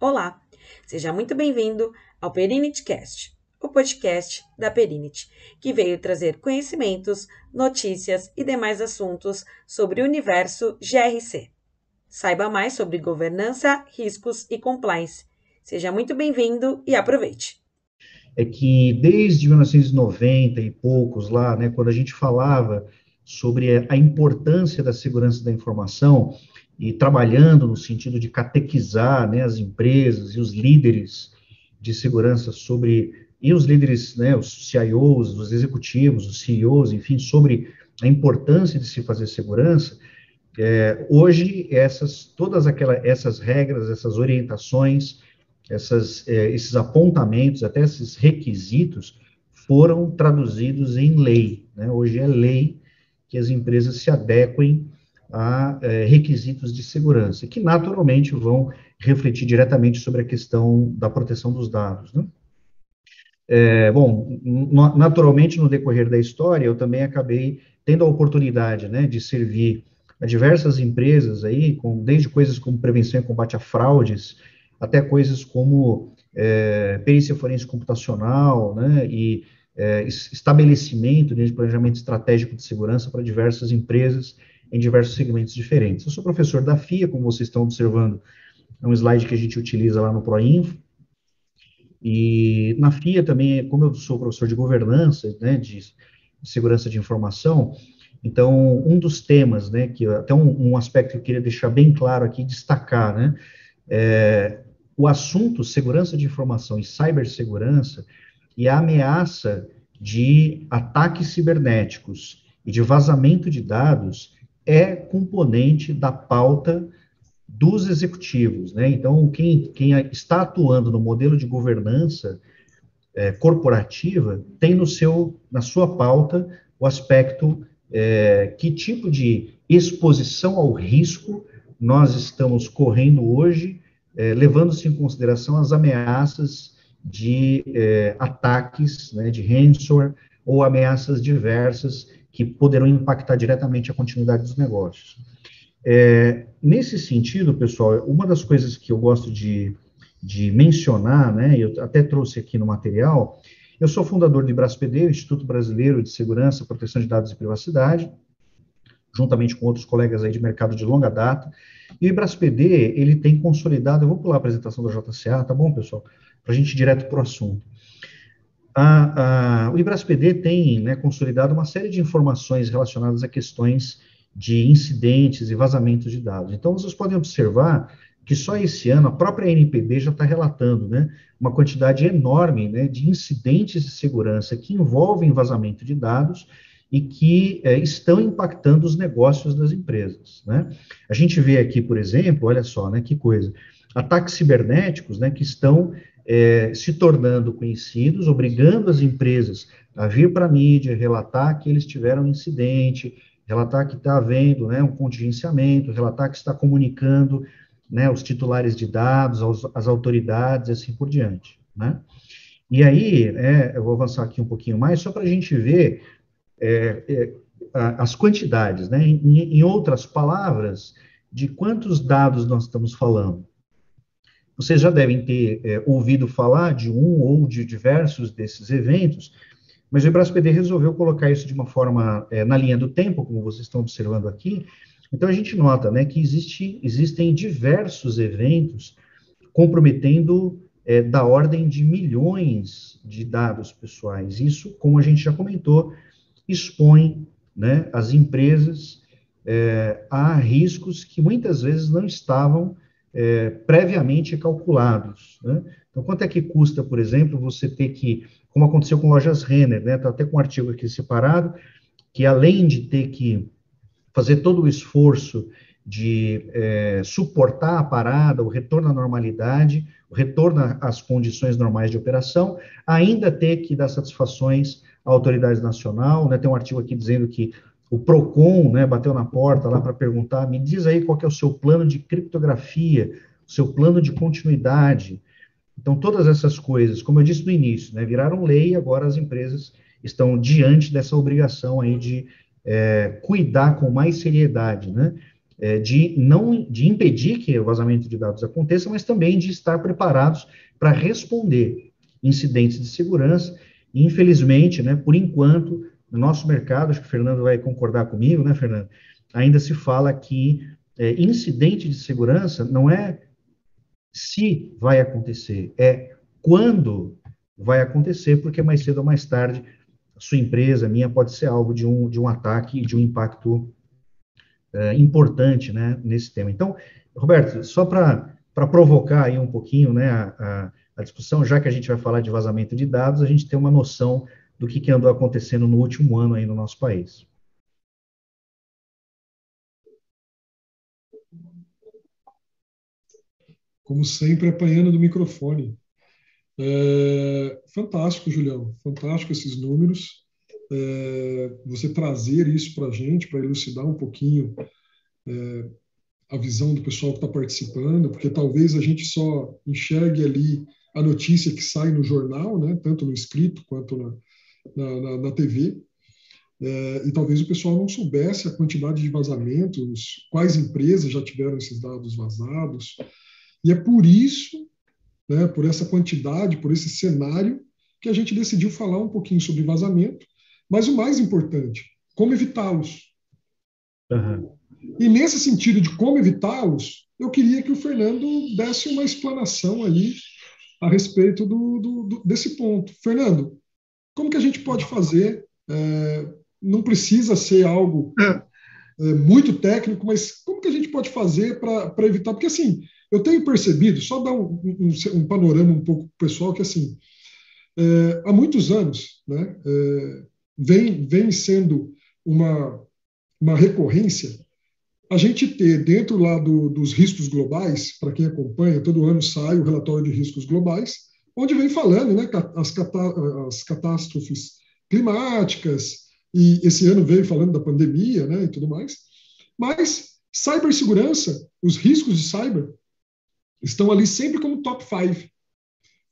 Olá, seja muito bem-vindo ao PerinityCast, o podcast da Perinity, que veio trazer conhecimentos, notícias e demais assuntos sobre o universo GRC. Saiba mais sobre governança, riscos e compliance. Seja muito bem-vindo e aproveite. É que desde 1990 e poucos lá, né, quando a gente falava sobre a importância da segurança da informação, e trabalhando no sentido de catequizar né, as empresas e os líderes de segurança sobre, e os líderes, né, os CIOs, os executivos, os CEOs, enfim, sobre a importância de se fazer segurança, é, hoje essas, todas aquelas, essas regras, essas orientações, essas, é, esses apontamentos, até esses requisitos, foram traduzidos em lei. Né? Hoje é lei que as empresas se adequem a é, requisitos de segurança, que naturalmente vão refletir diretamente sobre a questão da proteção dos dados. Né? É, bom, naturalmente, no decorrer da história, eu também acabei tendo a oportunidade né, de servir a diversas empresas aí, com, desde coisas como prevenção e combate a fraudes, até coisas como é, perícia forense computacional, né, e é, estabelecimento de planejamento estratégico de segurança para diversas empresas, em diversos segmentos diferentes. Eu sou professor da FIA, como vocês estão observando, é um slide que a gente utiliza lá no ProInfo, e na FIA também, como eu sou professor de governança, né, de, segurança de informação, então, um dos temas, né, que até um, um, aspecto que eu queria deixar bem claro aqui, destacar, né, é, o assunto segurança de informação e cibersegurança e a ameaça de ataques cibernéticos e de vazamento de dados é componente da pauta dos executivos, né? Então, quem, quem está atuando no modelo de governança é, corporativa tem no seu, na sua pauta o aspecto é, que tipo de exposição ao risco nós estamos correndo hoje, é, levando-se em consideração as ameaças de é, ataques, né, de ransomware ou ameaças diversas que poderão impactar diretamente a continuidade dos negócios. É, nesse sentido, pessoal, uma das coisas que eu gosto de, de mencionar, né, eu até trouxe aqui no material, eu sou fundador do IBRASPD, Instituto Brasileiro de Segurança, Proteção de Dados e Privacidade, juntamente com outros colegas aí de mercado de longa data, e o IBRASPD, ele tem consolidado, eu vou pular a apresentação do JCA, tá bom, pessoal? Para a gente ir direto para o assunto a, a, o IBRASPD tem né, consolidado uma série de informações relacionadas a questões de incidentes e vazamentos de dados. Então, vocês podem observar que só esse ano a própria NPD já está relatando né, uma quantidade enorme né, de incidentes de segurança que envolvem vazamento de dados e que é, estão impactando os negócios das empresas. Né? A gente vê aqui, por exemplo, olha só, né, que coisa, ataques cibernéticos né, que estão é, se tornando conhecidos, obrigando as empresas a vir para a mídia, relatar que eles tiveram um incidente, relatar que está havendo né, um contingenciamento, relatar que está comunicando né, os titulares de dados, aos, as autoridades, assim por diante. Né? E aí, é, eu vou avançar aqui um pouquinho mais, só para a gente ver é, é, as quantidades, né? Em, em, outras palavras, de quantos dados nós estamos falando. Vocês já devem ter é, ouvido falar de um ou de diversos desses eventos, mas o EBRASPD resolveu colocar isso de uma forma é, na linha do tempo, como vocês estão observando aqui. Então, a gente nota né, que existe, existem diversos eventos comprometendo é, da ordem de milhões de dados pessoais. Isso, como a gente já comentou, expõe né, as empresas é, a riscos que muitas vezes não estavam é, previamente calculados. Né? Então, quanto é que custa, por exemplo, você ter que, como aconteceu com lojas Renner, né? Está até com um artigo aqui separado, que além de ter que fazer todo o esforço de é, suportar a parada, o retorno à normalidade, o retorno às condições normais de operação, ainda ter que dar satisfações à autoridade nacional, né? Tem um artigo aqui dizendo que o PROCON né, bateu na porta lá para perguntar, me diz aí qual é o seu plano de criptografia, o seu plano de continuidade. Então, todas essas coisas, como eu disse no início, né, viraram lei e agora as empresas estão diante dessa obrigação aí de é, cuidar com mais seriedade, né? é, de não de impedir que o vazamento de dados aconteça, mas também de estar preparados para responder incidentes de segurança. E, infelizmente, né, por enquanto, no nosso mercado, acho que o Fernando vai concordar comigo, né, Fernando? Ainda se fala que é, incidente de segurança não é se vai acontecer, é quando vai acontecer, porque mais cedo ou mais tarde sua empresa, minha, pode ser alvo de um, de um ataque e de um impacto é, importante né, nesse tema. Então, Roberto, só para provocar aí um pouquinho né, a, a, a, discussão, já que a gente vai falar de vazamento de dados, a gente tem uma noção do que, que andou acontecendo no último ano aí no nosso país. como sempre, apanhando do microfone. É, fantástico, Julião, fantástico esses números. É, você trazer isso para a gente, para elucidar um pouquinho é, a visão do pessoal que está participando, porque talvez a gente só enxergue ali a notícia que sai no jornal, né, tanto no escrito quanto na, na, na, na TV, é, e talvez o pessoal não soubesse a quantidade de vazamentos, quais empresas já tiveram esses dados vazados, e é por isso, né, por essa quantidade, por esse cenário, que a gente decidiu falar um pouquinho sobre vazamento, mas o mais importante, como evitá-los. Uhum. E nesse sentido de como evitá-los, eu queria que o Fernando desse uma explanação aí a respeito do, do, do desse ponto. Fernando, como que a gente pode fazer? É, não precisa ser algo é, é muito técnico, mas como que a gente pode fazer para evitar? Porque assim, eu tenho percebido, só dar um, um, um panorama um pouco pessoal, que assim, é, há muitos anos, né, é, vem, vem sendo uma, uma recorrência a gente ter dentro lá do, dos riscos globais, para quem acompanha, todo ano sai o relatório de riscos globais, onde vem falando né, as, as catástrofes climáticas, e esse ano veio falando da pandemia né, e tudo mais, mas cibersegurança, os riscos de cyber, estão ali sempre como top 5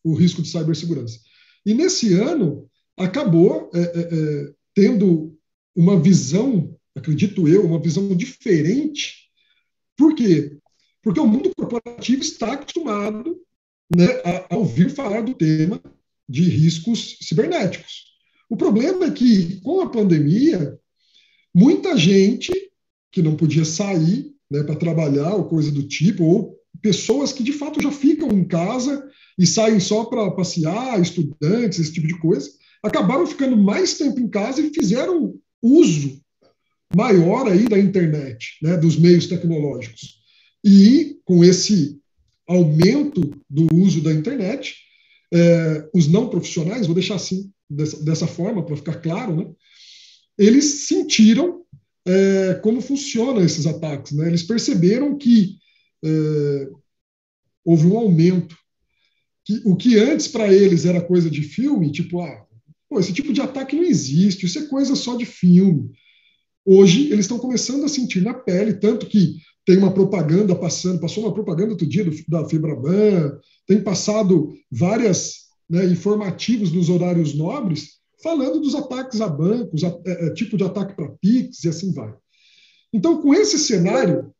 o risco de cibersegurança. E nesse ano acabou é, é, é, tendo uma visão, acredito eu, uma visão diferente. Por quê? Porque o mundo corporativo está acostumado né, a, ouvir falar do tema de riscos cibernéticos. O problema é que, com a pandemia, muita gente que não podia sair né, para trabalhar ou coisa do tipo, ou pessoas que de fato já ficam em casa e saem só para passear, estudantes, esse tipo de coisa, acabaram ficando mais tempo em casa e fizeram uso maior aí da internet, né, dos meios tecnológicos. E com esse aumento do uso da internet, é, os não profissionais, vou deixar assim, dessa, dessa forma, para ficar claro, né, eles sentiram é, como funcionam esses ataques. Né? Eles perceberam que é, houve um aumento. Que, o que antes para eles era coisa de filme, tipo, ah, pô, esse tipo de ataque não existe, isso é coisa só de filme. Hoje eles estão começando a sentir na pele, tanto que tem uma propaganda passando, passou uma propaganda outro dia do, da Fibraban, tem passado várias né, informativos nos horários nobres, falando dos ataques a bancos, a, é, é tipo de ataque para PIX e assim vai. Então, com esse cenário,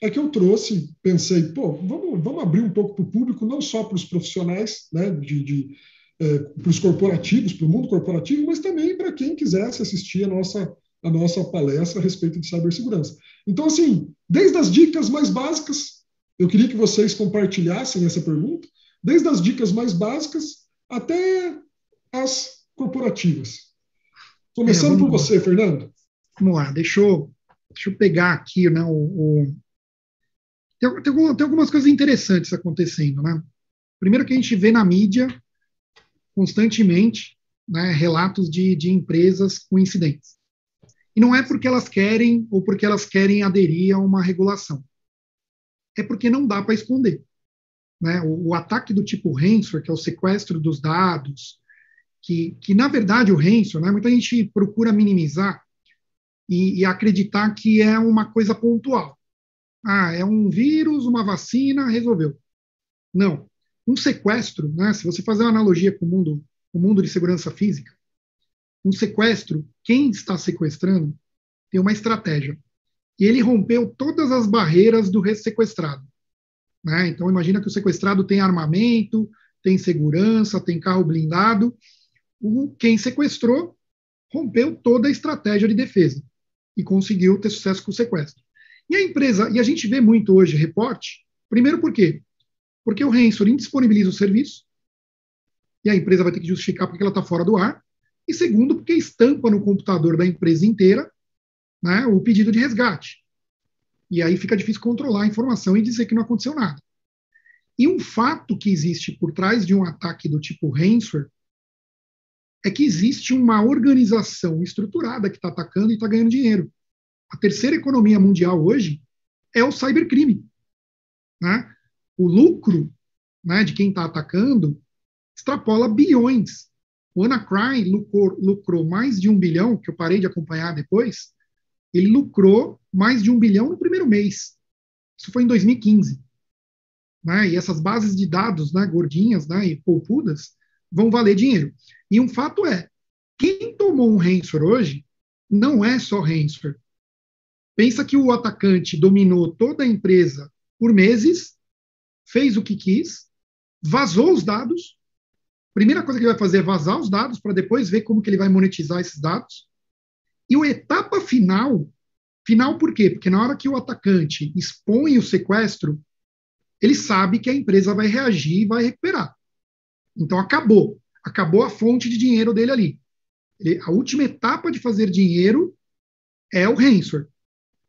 é que eu trouxe, pensei, pô, vamos, vamos abrir um pouco para o público, não só para os profissionais, né, de, de é, para os corporativos, para o mundo corporativo, mas também para quem quisesse assistir a nossa, a nossa palestra a respeito de cibersegurança. Então, assim, desde as dicas mais básicas, eu queria que vocês compartilhassem essa pergunta, desde as dicas mais básicas até as corporativas. Começando é, por você, Fernando. Vamos lá, deixa eu, deixa eu pegar aqui né, o, o tem, tem, tem algumas coisas interessantes acontecendo, né? Primeiro que a gente vê na mídia constantemente né, relatos de, de empresas com incidentes. E não é porque elas querem ou porque elas querem aderir a uma regulação. É porque não dá para esconder. Né? O, o, ataque do tipo ransomware, que é o sequestro dos dados, que, que na verdade o ransomware, né, muita gente procura minimizar e, e acreditar que é uma coisa pontual. Ah, é um vírus, uma vacina, resolveu. Não. Um sequestro, né, se você fazer uma analogia com o mundo, o mundo de segurança física, um sequestro, quem está sequestrando tem uma estratégia. e ele rompeu todas as barreiras do sequestrado. Né? Então, imagina que o sequestrado tem armamento, tem segurança, tem carro blindado. O, quem sequestrou rompeu toda a estratégia de defesa e conseguiu ter sucesso com o sequestro. E a empresa, e a gente vê muito hoje reporte, primeiro por quê? Porque o Rensor indisponibiliza o serviço, e a empresa vai ter que justificar porque ela está fora do ar, e segundo, porque estampa no computador da empresa inteira né, o pedido de resgate. E aí fica difícil controlar a informação e dizer que não aconteceu nada. E um fato que existe por trás de um ataque do tipo ransomware é que existe uma organização estruturada que está atacando e está ganhando dinheiro. A terceira economia mundial hoje é o cybercrime. Né? O lucro né, de quem está atacando extrapola bilhões. O Anacry lucrou, lucrou mais de um bilhão, que eu parei de acompanhar depois, ele lucrou mais de um bilhão no primeiro mês. Isso foi em 2015. Né? E essas bases de dados né, gordinhas né, e poupudas vão valer dinheiro. E um fato é, quem tomou um ransomware hoje não é só ransomware. Pensa que o atacante dominou toda a empresa por meses, fez o que quis, vazou os dados. Primeira coisa que ele vai fazer é vazar os dados para depois ver como que ele vai monetizar esses dados. E a etapa final, final por quê? Porque na hora que o atacante expõe o sequestro, ele sabe que a empresa vai reagir e vai recuperar. Então acabou, acabou a fonte de dinheiro dele ali. Ele, a última etapa de fazer dinheiro é o ransomware.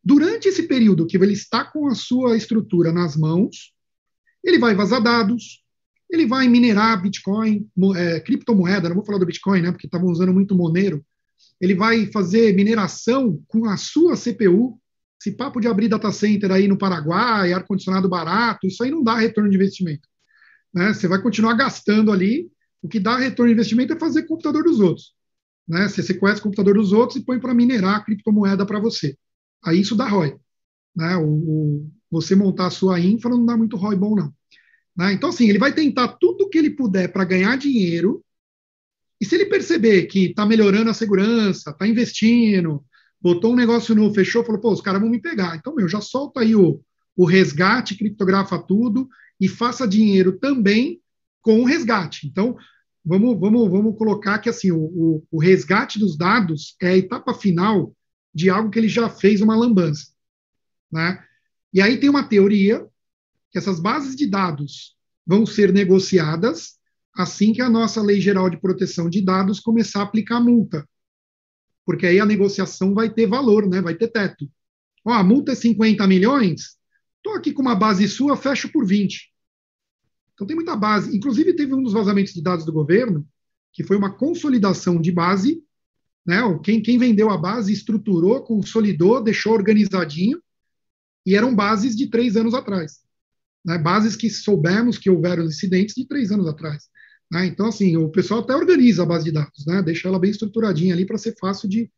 Durante esse período que ele está com a sua estrutura nas mãos, ele vai vazar dados, ele vai minerar Bitcoin, é, criptomoeda, não vou falar do Bitcoin, né, porque estavam usando muito Monero, ele vai fazer mineração com a sua CPU, esse papo de abrir data center aí no Paraguai, ar-condicionado barato, isso aí não dá retorno de investimento. Né? Você vai continuar gastando ali, o que dá retorno de investimento é fazer computador dos outros. Né? Você sequestra o computador dos outros e põe para minerar a criptomoeda para você. Aí isso dá ROI. Né? O, o, você montar a sua infra não dá muito ROI bom, não. Né? Então, assim, ele vai tentar tudo o que ele puder para ganhar dinheiro, e se ele perceber que está melhorando a segurança, está investindo, botou um negócio novo, fechou, falou, pô, os caras vão me pegar. Então, meu, já solta aí o, o resgate, criptografa tudo e faça dinheiro também com o resgate. Então, vamos, vamos, vamos colocar que assim, o, o, o resgate dos dados é a etapa final de algo que ele já fez uma lambança. Né? E aí tem uma teoria que essas bases de dados vão ser negociadas assim que a nossa Lei Geral de Proteção de Dados começar a aplicar multa. Porque aí a negociação vai ter valor, né? vai ter teto. Ó, a multa é 50 milhões, estou aqui com uma base sua, fecho por 20. Então tem muita base. Inclusive, teve um dos vazamentos de dados do governo, que foi uma consolidação de base. Né? Quem, quem vendeu a base estruturou, consolidou, deixou organizadinho, e eram bases de três anos atrás. Né? Bases que soubemos que houveram incidentes de três anos atrás. Né? Então, assim, o pessoal até organiza a base de dados, né? deixa ela bem estruturadinha ali para ser fácil de,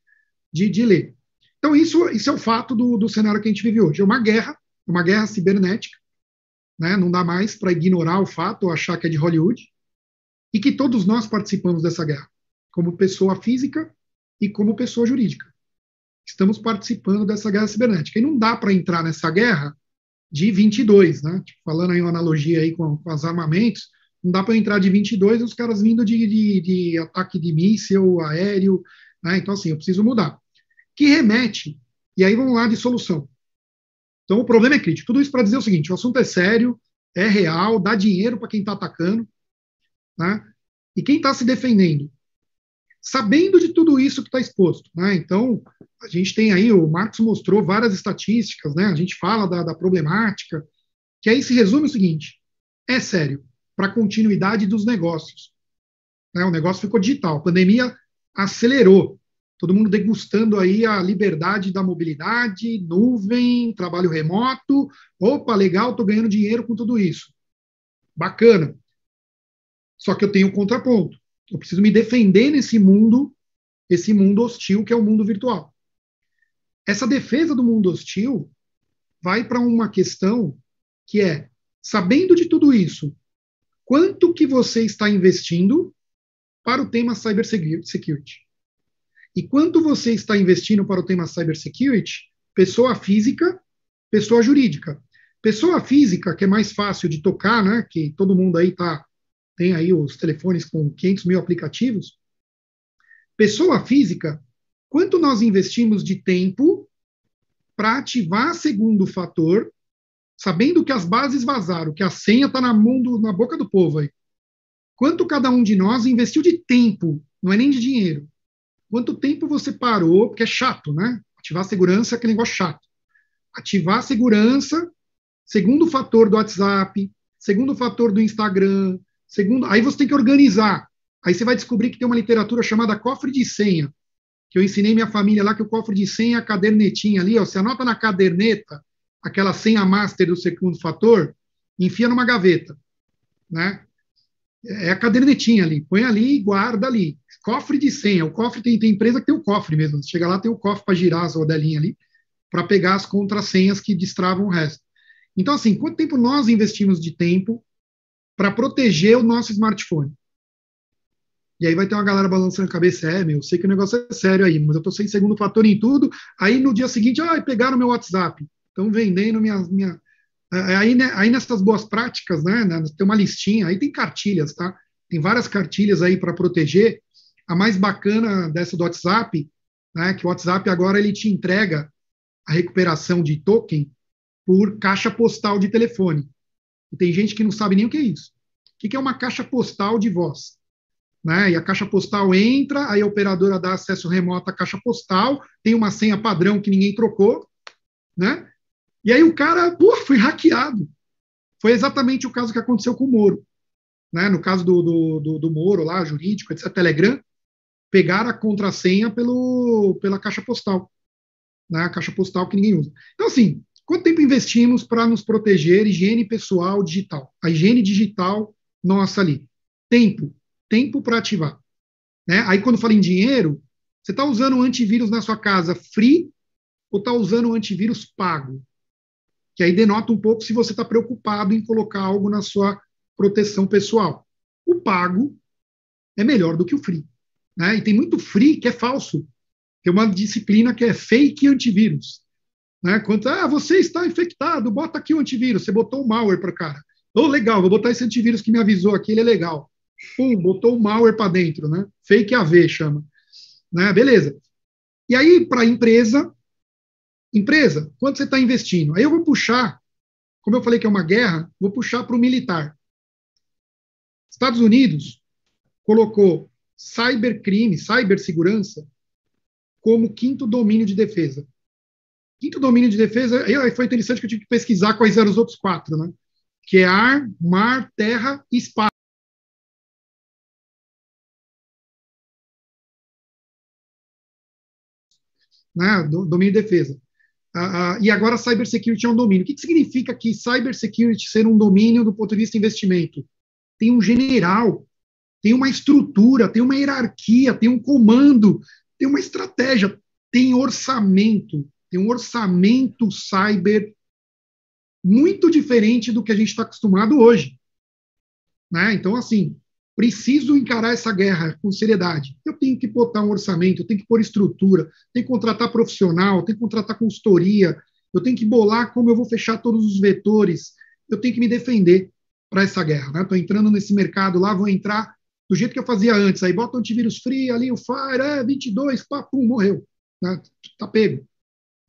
de, de, ler. Então, isso, isso é o fato do, do cenário que a gente vive hoje. É uma guerra, uma guerra cibernética, né? não dá mais para ignorar o fato ou achar que é de Hollywood, e que todos nós participamos dessa guerra, como pessoa física e como pessoa jurídica. Estamos participando dessa guerra cibernética. E não dá para entrar nessa guerra de 22, né? Tipo, falando aí uma analogia aí com, com os armamentos, não dá para entrar de 22 e os caras vindo de, de, de ataque de míssil, aéreo, né? Então, assim, eu preciso mudar. Que remete, e aí vamos lá de solução. Então, o problema é crítico. Tudo isso para dizer o seguinte: o assunto é sério, é real, dá dinheiro para quem está atacando, né? E quem está se defendendo, sabendo de tudo isso que está exposto, né? Então, a gente tem aí, o Marcos mostrou várias estatísticas, né? A gente fala da, da problemática, que aí se resume o seguinte: é sério para a continuidade dos negócios. Né? O negócio ficou digital. A pandemia acelerou. Todo mundo degustando aí a liberdade da mobilidade, nuvem, trabalho remoto. Opa, legal, estou ganhando dinheiro com tudo isso. Bacana. Só que eu tenho um contraponto. Eu preciso me defender nesse mundo, esse mundo hostil que é o mundo virtual. Essa defesa do mundo hostil vai para uma questão que é, sabendo de tudo isso, quanto que você está investindo para o tema cybersecurity. E quanto você está investindo para o tema cybersecurity pessoa física, pessoa jurídica. Pessoa física, que é mais fácil de tocar, né, que todo mundo aí tá, tem aí os telefones com 500 mil aplicativos. Pessoa física, quanto nós investimos de tempo para ativar segundo fator, sabendo que as bases vazaram, que a senha está na, na boca do povo aí. Quanto cada um de nós investiu de tempo, não é nem de dinheiro. Quanto tempo você parou, porque é chato, né? Ativar segurança é aquele negócio chato. Ativar segurança, segundo fator do WhatsApp, segundo fator do Instagram, segundo. Aí você tem que organizar. Aí você vai descobrir que tem uma literatura chamada cofre de senha, que eu ensinei minha família lá que o cofre de senha é a cadernetinha ali, ó, você anota na caderneta aquela senha master do segundo fator, enfia numa gaveta, né? É a cadernetinha ali, põe ali e guarda ali. Cofre de senha. O cofre tem, tem empresa que tem o cofre mesmo. Você chega lá, tem o cofre para girar as rodelinhas ali, para pegar as contrassenhas que destravam o resto. Então, assim, quanto tempo nós investimos de tempo para proteger o nosso smartphone? E aí vai ter uma galera balançando a cabeça, é, meu, eu sei que o negócio é sério aí, mas eu estou sem segundo fator em tudo. Aí no dia seguinte, ah, pegaram meu WhatsApp, estão vendendo minha, minha, Aí, né, aí nessas boas práticas, né, né, tem uma listinha, aí tem cartilhas, tá? Tem várias cartilhas aí para proteger. A mais bacana dessa do WhatsApp, né, que o WhatsApp agora ele te entrega a recuperação de token por caixa postal de telefone. E tem gente que não sabe nem o que é isso. O que é uma caixa postal de voz? Né? E a caixa postal entra, aí a operadora dá acesso remoto à caixa postal, tem uma senha padrão que ninguém trocou, né? E aí o cara, pô, foi hackeado. Foi exatamente o caso que aconteceu com o Moro. Né? No caso do, do, do, do Moro lá, jurídico, etc., Telegram, pegaram a contrassenha pelo, pela caixa postal. Né? A caixa postal que ninguém usa. Então, assim, quanto tempo investimos para nos proteger higiene pessoal digital? A higiene digital nossa ali. Tempo. Tempo para ativar. Né? Aí, quando fala em dinheiro, você está usando um antivírus na sua casa free ou está usando um antivírus pago? que aí denota um pouco se você está preocupado em colocar algo na sua proteção pessoal. O pago é melhor do que o free. Né? E tem muito free que é falso. Tem uma disciplina que é fake antivírus. Né? Quanto, ah, você está infectado, bota aqui o antivírus. Você botou o malware para o cara. Oh, legal, vou botar esse antivírus que me avisou aqui, ele é legal. Pum, botou o malware para dentro, né? Fake AV chama. Né? Beleza. E aí, para a empresa, Empresa, quanto você está investindo? Aí eu vou puxar, como eu falei que é uma guerra, vou puxar para o militar. Estados Unidos colocou cybercrime, cibersegurança, como quinto domínio de defesa. Quinto domínio de defesa, aí foi interessante que eu tive que pesquisar quais eram os outros quatro, né? Que é ar, mar, terra e espaço. Né? Domínio de defesa. Uh, uh, e agora cybersecurity é um domínio. O que, que significa que cybersecurity ser um domínio do ponto de vista de investimento? Tem um general, tem uma estrutura, tem uma hierarquia, tem um comando, tem uma estratégia, tem orçamento, tem um orçamento cyber muito diferente do que a gente está acostumado hoje. Né? Então, assim, preciso encarar essa guerra com seriedade. Eu tenho que botar um orçamento, eu tenho que pôr estrutura, tenho que contratar profissional, tenho que contratar consultoria, eu tenho que bolar como eu vou fechar todos os vetores, eu tenho que me defender para essa guerra. Estou né? entrando nesse mercado lá, vou entrar do jeito que eu fazia antes, aí bota o antivírus free ali, o Fire, é 22, pá, pum, morreu. Né? Tá pego.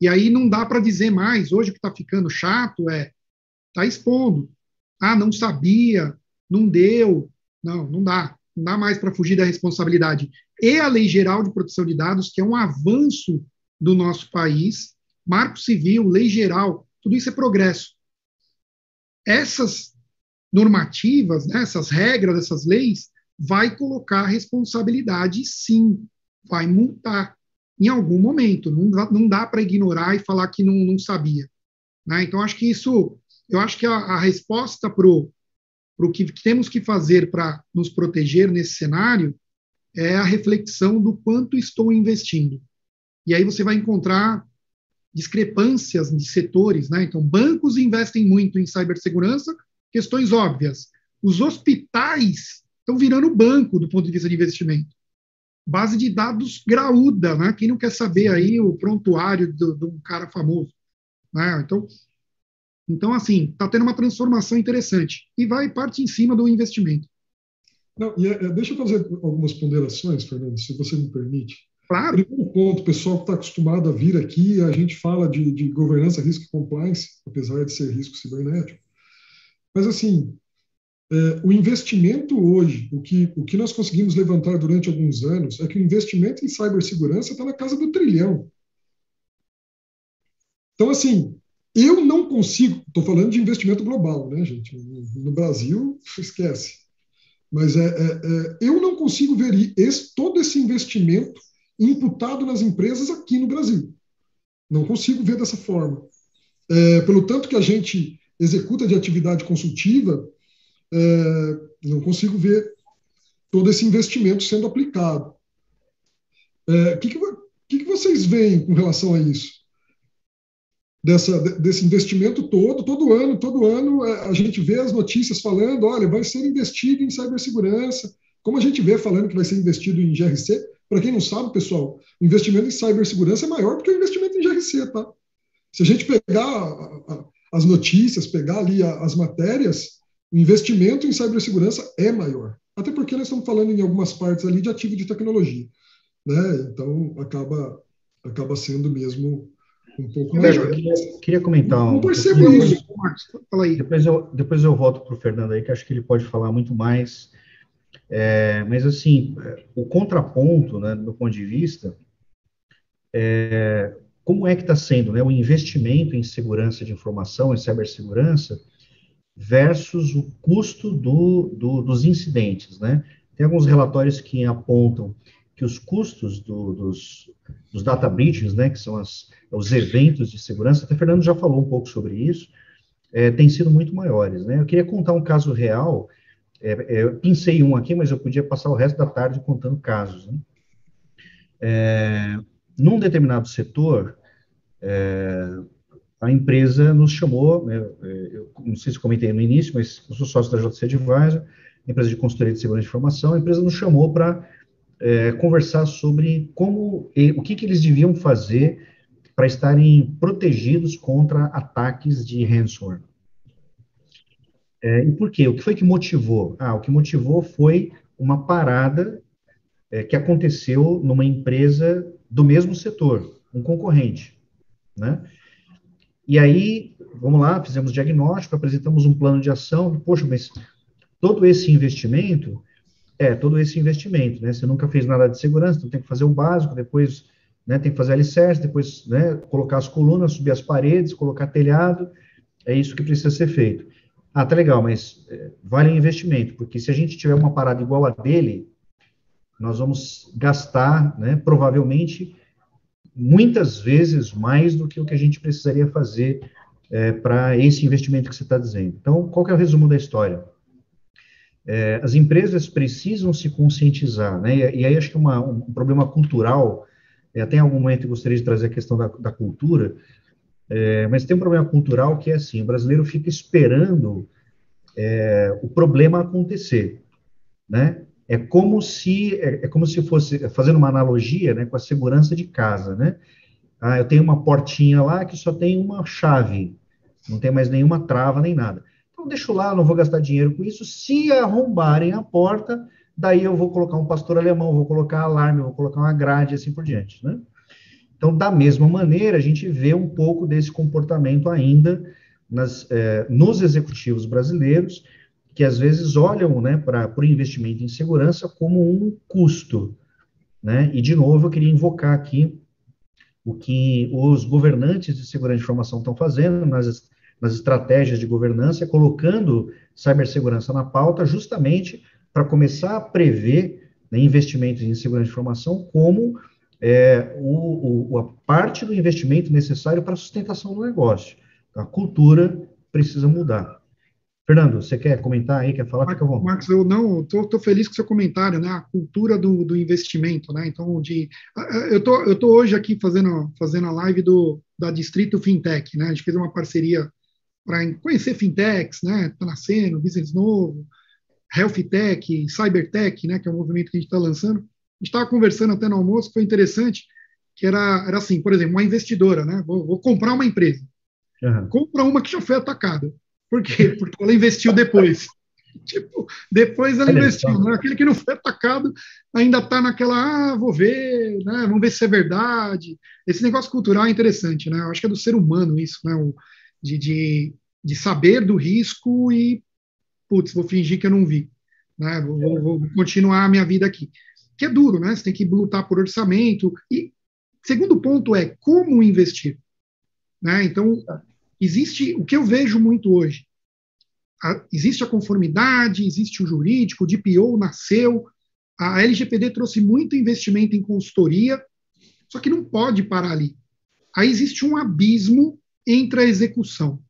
E aí não dá para dizer mais, hoje o que está ficando chato é, tá expondo. Ah, não sabia, não deu, não, não dá. Não dá mais para fugir da responsabilidade. E a Lei Geral de Proteção de Dados, que é um avanço do nosso país, Marco Civil, Lei Geral, tudo isso é progresso. Essas normativas, né, essas regras, essas leis, vai colocar responsabilidade, sim, vai multar em algum momento. Não dá, não dá para ignorar e falar que não, não sabia. Né? Então, acho que isso, eu acho que a, a resposta para o que temos que fazer para nos proteger nesse cenário é a reflexão do quanto estou investindo. E aí você vai encontrar discrepâncias de setores, né? Então, bancos investem muito em cibersegurança, questões óbvias. Os hospitais estão virando banco do ponto de vista de investimento. Base de dados graúda, né? Quem não quer saber aí o prontuário de um cara famoso, né? Então, então assim, está tendo uma transformação interessante e vai parte em cima do investimento. Não, e, é, deixa eu fazer algumas ponderações, Fernando, se você me permite. Claro. Primeiro ponto, o pessoal que está acostumado a vir aqui, a gente fala de, de governança, risco e compliance, apesar de ser risco cibernético. Mas, assim, o investimento hoje, o que, o que nós conseguimos levantar durante alguns anos, é que o investimento em cibersegurança está na casa do trilhão. Então, assim, eu não consigo, estou falando de investimento global, né, gente? No Brasil, esquece. Mas é, é, é, eu não consigo ver esse, todo esse investimento imputado nas empresas aqui no Brasil. Não consigo ver dessa forma. É, pelo tanto que a gente executa de atividade consultiva, é, não consigo ver todo esse investimento sendo aplicado. O é, que, que, que, que vocês veem com relação a isso? Dessa, desse investimento todo, todo ano, todo ano é, a gente vê as notícias falando, olha, vai ser investido em cibersegurança, como a gente vê falando que vai ser investido em GRC, para quem não sabe, pessoal, o investimento em cibersegurança é maior do que o investimento em GRC, tá? Se a gente pegar as notícias, pegar ali as matérias, o investimento em cibersegurança é maior. Até porque nós estamos falando em algumas partes ali de ativo de tecnologia, né? Então acaba acaba sendo mesmo um pouco mais. Eu queria, queria comentar um. Não percebo isso, Marcos. Fala aí. Depois eu, depois eu volto para o Fernando aí, que acho que ele pode falar muito mais. É, mas, assim, o contraponto, né, do meu ponto de vista, é, como é que está sendo né, o investimento em segurança de informação, em cibersegurança, versus o custo do, do, dos incidentes, né? Tem alguns relatórios que apontam que os custos do, dos, dos data breaches, né, que são as, os eventos de segurança, até o Fernando já falou um pouco sobre isso, é, têm sido muito maiores. Né? Eu queria contar um caso real, é, é, eu pensei um aqui, mas eu podia passar o resto da tarde contando casos. Né? É, num determinado setor, é, a empresa nos chamou, né, é, eu não sei se comentei no início, mas eu sou sócio da JC Advisor, empresa de consultoria de segurança de informação, a empresa nos chamou para é, conversar sobre como o que, que eles deviam fazer para estarem protegidos contra ataques de ransomware. É, e por quê? O que foi que motivou? Ah, o que motivou foi uma parada é, que aconteceu numa empresa do mesmo setor, um concorrente, né? E aí, vamos lá, fizemos diagnóstico, apresentamos um plano de ação, poxa, mas todo esse investimento, é, todo esse investimento, né? Você nunca fez nada de segurança, então tem que fazer o básico, depois né, tem que fazer alicerce, depois né, colocar as colunas, subir as paredes, colocar telhado, é isso que precisa ser feito. Ah, tá legal, mas é, vale o investimento, porque se a gente tiver uma parada igual a dele, nós vamos gastar, né, provavelmente, muitas vezes mais do que o que a gente precisaria fazer é, para esse investimento que você está dizendo. Então, qual é o resumo da história? é, as empresas precisam se conscientizar, né? E, e aí acho que uma, um problema cultural, até em algum momento eu gostaria de trazer a questão da, da cultura, é, mas tem um problema cultural que é assim, o brasileiro fica esperando é, o problema acontecer, né? É como se é, é, como se fosse fazendo uma analogia, né, com a segurança de casa, né? Ah, eu tenho uma portinha lá que só tem uma chave, não tem mais nenhuma trava nem nada. Então, deixo lá, não vou gastar dinheiro com isso. Se arrombarem a porta, daí eu vou colocar um pastor alemão, vou colocar alarme, vou colocar uma grade, assim por diante, né? Então, da mesma maneira, a gente vê um pouco desse comportamento ainda nas, é, nos executivos brasileiros, que às vezes olham né, para o investimento em segurança como um custo. Né? E, de novo, eu queria invocar aqui o que os governantes de segurança de informação estão fazendo nas nas estratégias de governança, colocando cibersegurança na pauta, justamente para começar a prever né, investimentos em segurança de informação como é, o, o, a parte do investimento necessário para a sustentação do negócio. A cultura precisa mudar. Fernando, você quer comentar aí, quer falar? Fica bom. Marcos, eu não, estou feliz com o seu comentário, né? A cultura do, do investimento, né? Então, de, eu tô, eu tô hoje aqui fazendo, fazendo a live do, da Distrito Fintech, né? A gente fez uma parceria para conhecer fintechs, né? Está nascendo, business novo, health tech, cyber tech, né? Que é um movimento que a gente está lançando. gente estava conversando até no almoço, foi interessante, que era, era assim, por exemplo, uma investidora, né? Vou, vou comprar uma empresa. Uhum. Compra uma que já foi atacada. Por quê? Porque ela investiu depois. tipo, depois ela investiu. Né? Aquele que não foi atacado ainda está naquela, ah, vou ver, né? vamos ver se é verdade. Esse negócio cultural é interessante, né? Eu acho que é do ser humano isso, né? O, de, de, de saber do risco e, putz, vou fingir que eu não vi. Né? Vou, vou, vou continuar a minha vida aqui. Que é duro, né? Você tem que lutar por orçamento. E segundo ponto é como investir. Né? Então, existe o que eu vejo muito hoje a, existe a conformidade, existe o jurídico, o DPO nasceu, a LGPD trouxe muito investimento em consultoria, só que não pode parar ali. Aí existe um abismo entre a execução.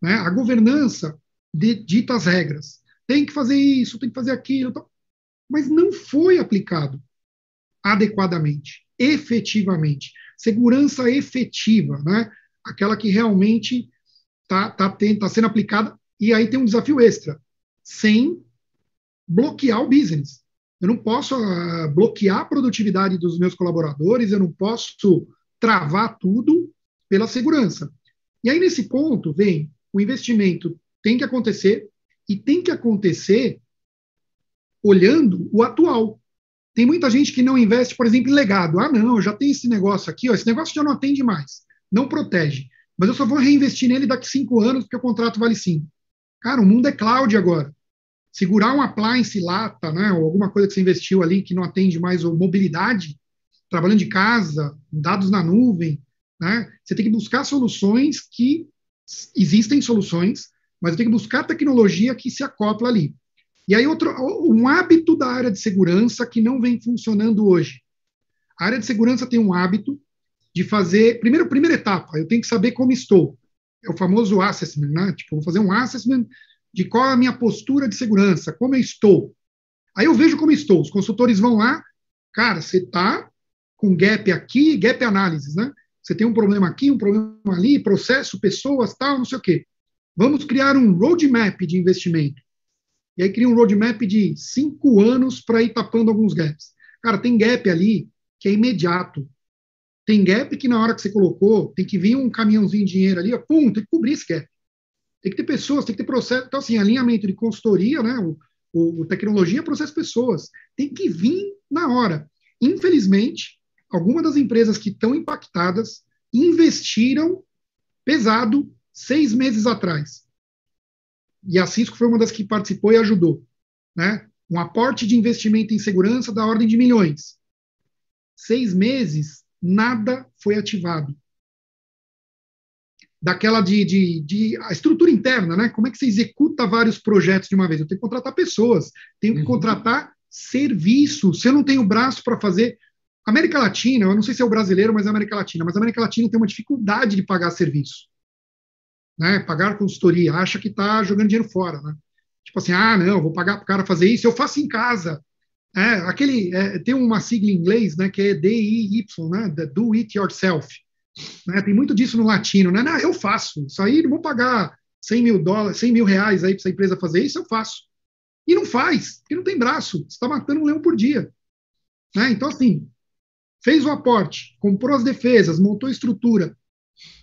Né? A governança de, dita as regras. Tem que fazer isso, tem que fazer aquilo, mas não foi aplicado adequadamente, efetivamente. Segurança efetiva, né? Aquela que realmente está tá, tá, tá sendo aplicada e aí tem um desafio extra, sem bloquear o business. Eu não posso uh, bloquear a produtividade dos meus colaboradores, eu não posso travar tudo pela segurança. E aí, nesse ponto, vem o investimento tem que acontecer e tem que acontecer olhando o atual. Tem muita gente que não investe, por exemplo, em legado. Ah, não, já tem esse negócio aqui, ó, esse negócio já não atende mais, não protege. Mas eu só vou reinvestir nele daqui cinco anos, porque o contrato vale cinco. Cara, o mundo é cloud agora. Segurar um appliance lata, né, ou alguma coisa que você investiu ali que não atende mais ou mobilidade, trabalhando de casa, dados na nuvem, né, você tem que buscar soluções que existem soluções, mas tem que buscar tecnologia que se acopla ali. E aí outro um hábito da área de segurança que não vem funcionando hoje. A área de segurança tem um hábito de fazer, primeiro, primeira etapa, eu tenho que saber como estou é o famoso assessment, né? Tipo, vou fazer um assessment de qual é a minha postura de segurança, como eu estou. Aí eu vejo como estou. Os consultores vão lá, cara, você está com gap aqui, gap análise, né? Você tem um problema aqui, um problema ali, processo, pessoas, tal, não sei o quê. Vamos criar um roadmap de investimento. E aí cria um roadmap de cinco anos para ir tapando alguns gaps. Cara, tem gap ali que é imediato. Tem gap que na hora que você colocou, tem que vir um caminhãozinho de dinheiro ali, ó, pum, tem que cobrir esse gap. Tem que ter pessoas, tem que ter processo. Então, assim, alinhamento de consultoria, né? O, o, tecnologia, processo pessoas. Tem que vir na hora. Infelizmente, algumas das empresas que estão impactadas investiram pesado seis meses atrás. E a Cisco foi uma das que participou e ajudou. Né? Um aporte de investimento em segurança da ordem de milhões. Seis meses nada foi ativado. Daquela de, de, de, a estrutura interna, né? Como é que você executa vários projetos de uma vez? Eu tenho que contratar pessoas, tenho que uhum. contratar serviços. Se eu não tenho braço para fazer. América Latina, eu não sei se é o brasileiro, mas é a América Latina, mas a América Latina tem uma dificuldade de pagar serviço. Né? Pagar consultoria, acha que está jogando dinheiro fora, né? Tipo assim, ah, não, vou pagar para o cara fazer isso, eu faço em casa. É, aquele, é, tem uma sigla em inglês, né, que é DIY, né, do it yourself. Né, tem muito disso no latino, né? Não, eu faço. Isso aí, não vou pagar 100 mil dólares, 100 mil reais aí para essa empresa fazer isso, eu faço. E não faz, porque não tem braço. Você está matando um leão por dia. Né? Então, assim, fez o aporte, comprou as defesas, montou a estrutura.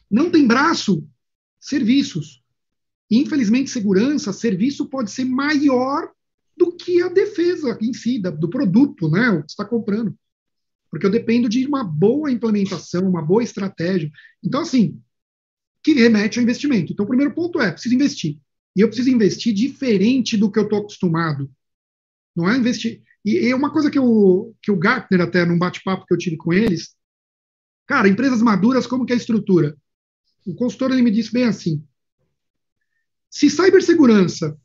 Não tem braço, serviços. Infelizmente, segurança, serviço pode ser maior do que a defesa em si, do produto, né, o que está comprando. Porque eu dependo de uma boa implementação, uma boa estratégia. Então, assim, que remete ao investimento. Então, o primeiro ponto é, preciso investir. E eu preciso investir diferente do que eu estou acostumado. Não é investir... E é uma coisa que, eu, que o Gartner, até num bate-papo que eu tive com eles, cara, empresas maduras, como que é a estrutura? O consultor, ele me disse bem assim, se cibersegurança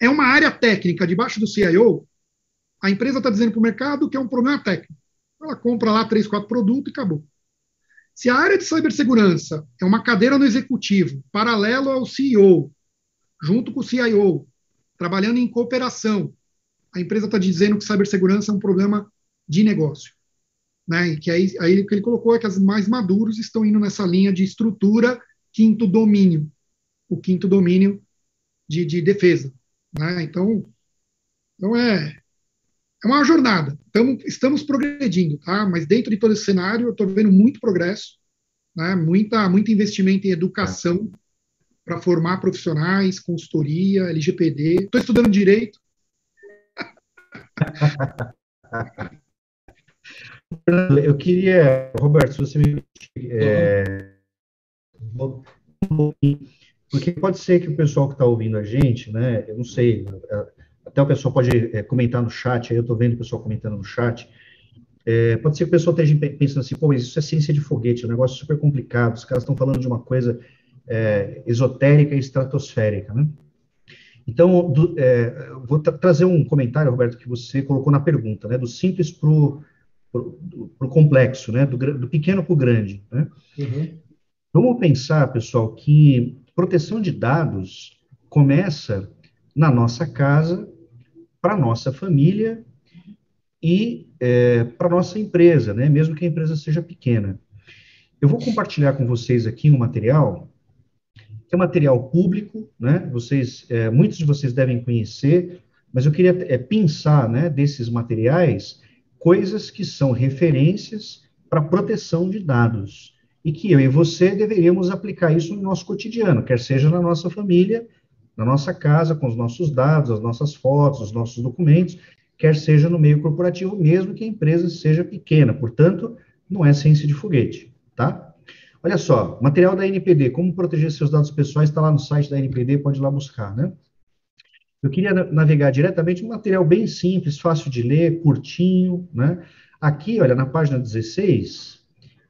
é uma área técnica debaixo do CIO, a empresa está dizendo para o mercado que é um problema técnico. Ela compra lá três, quatro produtos e acabou. Se a área de cibersegurança é uma cadeira no executivo, paralelo ao CEO, junto com o CIO, trabalhando em cooperação, a empresa está dizendo que cibersegurança é um problema de negócio. Né? E que aí, aí o que ele colocou é que as mais maduros estão indo nessa linha de estrutura, quinto domínio, o quinto domínio de, de defesa. Né? Então, então é, é uma jornada. Tamo, estamos progredindo, tá? Mas dentro de todo esse cenário, eu estou vendo muito progresso, né? Muita, muito investimento em educação para formar profissionais, consultoria, LGPD. Estou estudando direito. Eu queria, Roberto, se você me é, porque pode ser que o pessoal que está ouvindo a gente, né, eu não sei, até o pessoal pode é, comentar no chat, aí eu estou vendo o pessoal comentando no chat, é, pode ser que o pessoal esteja pensando assim, pô, mas isso é ciência de foguete, é um negócio super complicado, os caras estão falando de uma coisa é, esotérica e estratosférica, né? Então, do, é, vou tra trazer um comentário, Roberto, que você colocou na pergunta, né, do simples para o complexo, né, do, do pequeno para o grande, né? Uhum. Vamos pensar, pessoal, que proteção de dados começa na nossa casa, para nossa família e é, para nossa empresa, né? Mesmo que a empresa seja pequena. Eu vou compartilhar com vocês aqui um material que é material público, né? Vocês, é, muitos de vocês devem conhecer, mas eu queria é, pensar, né, desses materiais, coisas que são referências para proteção de dados e que eu e você deveríamos aplicar isso no nosso cotidiano, quer seja na nossa família, na nossa casa, com os nossos dados, as nossas fotos, os nossos documentos, quer seja no meio corporativo, mesmo que a empresa seja pequena. Portanto, não é ciência de foguete, tá? Olha só, material da NPD, como proteger seus dados pessoais, está lá no site da NPD, pode ir lá buscar, né? Eu queria navegar diretamente um material bem simples, fácil de ler, curtinho, né? Aqui, olha, na página 16,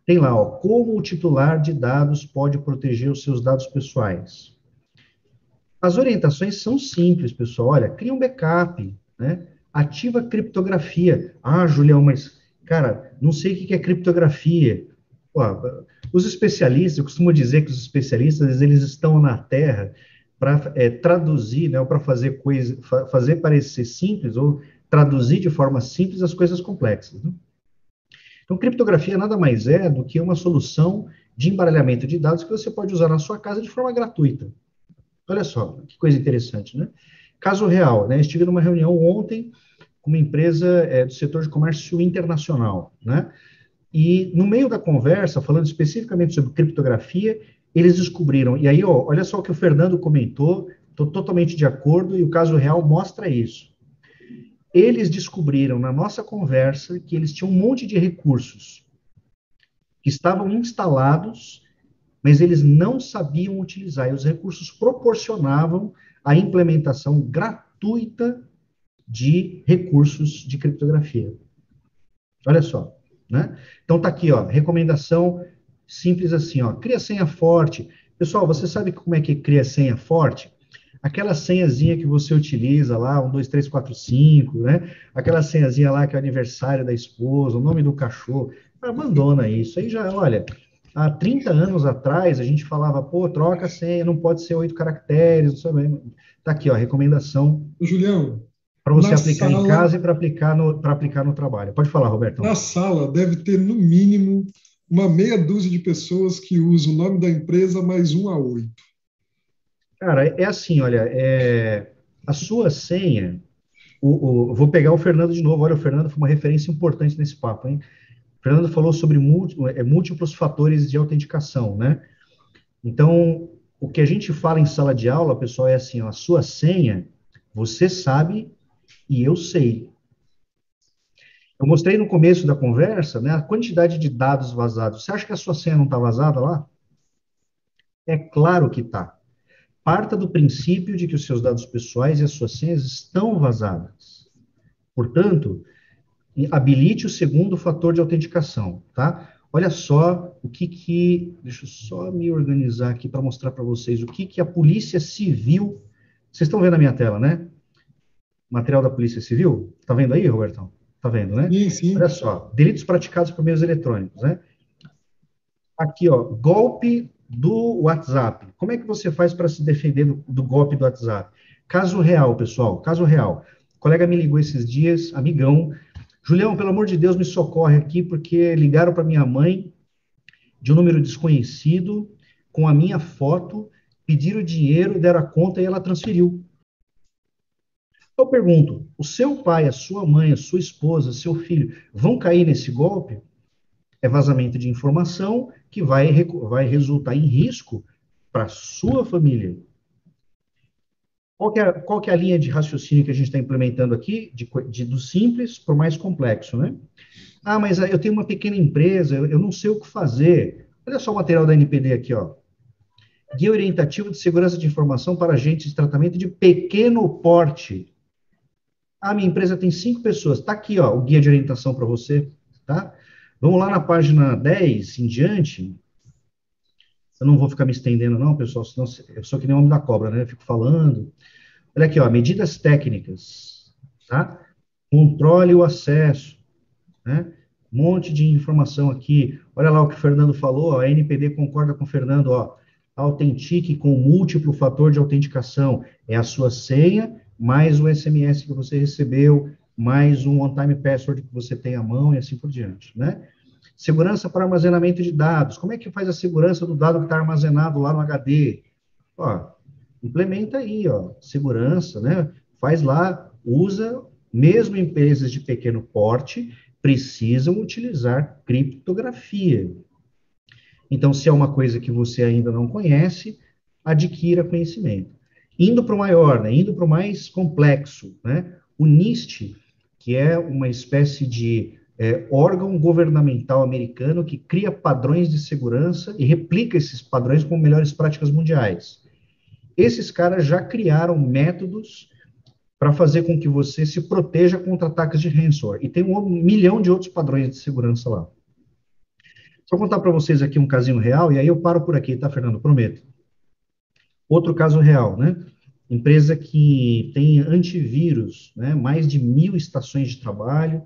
tem lá, ó, como o titular de dados pode proteger os seus dados pessoais. As orientações são simples, pessoal. Olha, cria um backup, né? Ativa criptografia. Ah, Julião, mas, cara, não sei o que é criptografia. Pô, os especialistas, eu costumo dizer que os especialistas, eles estão na Terra para é, traduzir, né, ou para fazer coisa, fa fazer parecer simples, ou traduzir de forma simples as coisas complexas. Né? Então, criptografia nada mais é do que uma solução de embaralhamento de dados que você pode usar na sua casa de forma gratuita. Olha só, que coisa interessante, né? Caso real, né? Estive numa reunião ontem com uma empresa é, do setor de comércio internacional, né? E no meio da conversa, falando especificamente sobre criptografia, eles descobriram, e aí, ó, olha só o que o Fernando comentou, estou totalmente de acordo, e o caso real mostra isso. Eles descobriram na nossa conversa que eles tinham um monte de recursos que estavam instalados, mas eles não sabiam utilizar, e os recursos proporcionavam a implementação gratuita de recursos de criptografia. Olha só. Né? Então tá aqui, ó, recomendação simples assim, ó, cria senha forte. Pessoal, você sabe como é que cria senha forte? Aquela senhazinha que você utiliza lá, 1, 2, 3, 4, 5, né? Aquela senhazinha lá que é o aniversário da esposa, o nome do cachorro. Abandona isso. Aí já, olha, há 30 anos atrás a gente falava, pô, troca a senha, não pode ser oito caracteres, não sei Tá aqui, ó, recomendação. Julião, para você aplicar sala, em casa e para aplicar, no, aplicar no trabalho. Pode falar, Roberto. Na sala deve ter, no mínimo, uma meia dúzia de pessoas que usam o nome da empresa mais um a oito. Cara, é assim, olha, é, a sua senha, o, o, vou pegar o Fernando de novo, olha, o Fernando foi uma referência importante nesse papo, hein? O Fernando falou sobre é, múltiplos fatores de autenticação, né? Então, o que a gente fala em sala de aula, pessoal, é assim, ó, a sua senha, você sabe e eu sei. Eu mostrei no começo da conversa né, a quantidade de dados vazados. Você acha que a sua senha não está vazada lá? É claro que está. Parta do princípio de que os seus dados pessoais e as suas senhas estão vazadas. Portanto, habilite o segundo fator de autenticação, tá? Olha só o que que, deixa eu só me organizar aqui para mostrar para vocês o que que a Polícia Civil, vocês estão vendo a minha tela, né? material da Polícia Civil. Tá vendo aí, Robertão? Tá vendo, né? Sim, sim. Olha só, delitos praticados por meios eletrônicos, né? Aqui, ó, golpe do WhatsApp. Como é que você faz para se defender do, do, golpe do WhatsApp? Caso real, pessoal, caso real. O colega me ligou esses dias, amigão. Julião, pelo amor de Deus, me socorre aqui, porque ligaram para minha mãe de um número desconhecido, com a minha foto, pediram dinheiro, deram a conta e ela transferiu. Eu pergunto: o seu pai, a sua mãe, a sua esposa, seu filho vão cair nesse golpe? É vazamento de informação que vai, vai resultar em risco para a sua família. Qual que, é, qual que é a linha de raciocínio que a gente está implementando aqui, de, de, do simples para o mais complexo, né? Ah, mas eu tenho uma pequena empresa, eu, não sei o que fazer. Olha só o material da NPD aqui, ó. Guia orientativo de segurança de informação para agentes de tratamento de pequeno porte. Ah, minha empresa tem cinco pessoas. Está aqui, ó, o guia de orientação para você, tá? Vamos lá na página 10 em diante. Eu não vou ficar me estendendo, não, pessoal, senão eu sou que nem homem da cobra, né? Eu fico falando. Olha aqui, ó, medidas técnicas, tá? Controle o acesso, né? Um monte de informação aqui. Olha lá o que o Fernando falou, ó, a NPD concorda com o Fernando, ó. Autentique com múltiplo fator de autenticação. É a sua senha, mais o SMS que você recebeu, mais um on-time password que você tem à mão e assim por diante, né? Segurança para armazenamento de dados. Como é que faz a segurança do dado que está armazenado lá no HD? Ó, implementa aí, ó, segurança, né? Faz lá, usa, mesmo empresas de pequeno porte precisam utilizar criptografia. Então, se é uma coisa que você ainda não conhece, adquira conhecimento. Indo para o maior, né? indo para o mais complexo, né? o NIST, que é uma espécie de é, órgão governamental americano que cria padrões de segurança e replica esses padrões com melhores práticas mundiais. Esses caras já criaram métodos para fazer com que você se proteja contra ataques de ransomware. E tem um milhão de outros padrões de segurança lá. Só contar para vocês aqui um casinho real, e aí eu paro por aqui, tá, Fernando? Prometo. Outro caso real, né? Empresa que tem antivírus, né? Mais de mil estações de trabalho,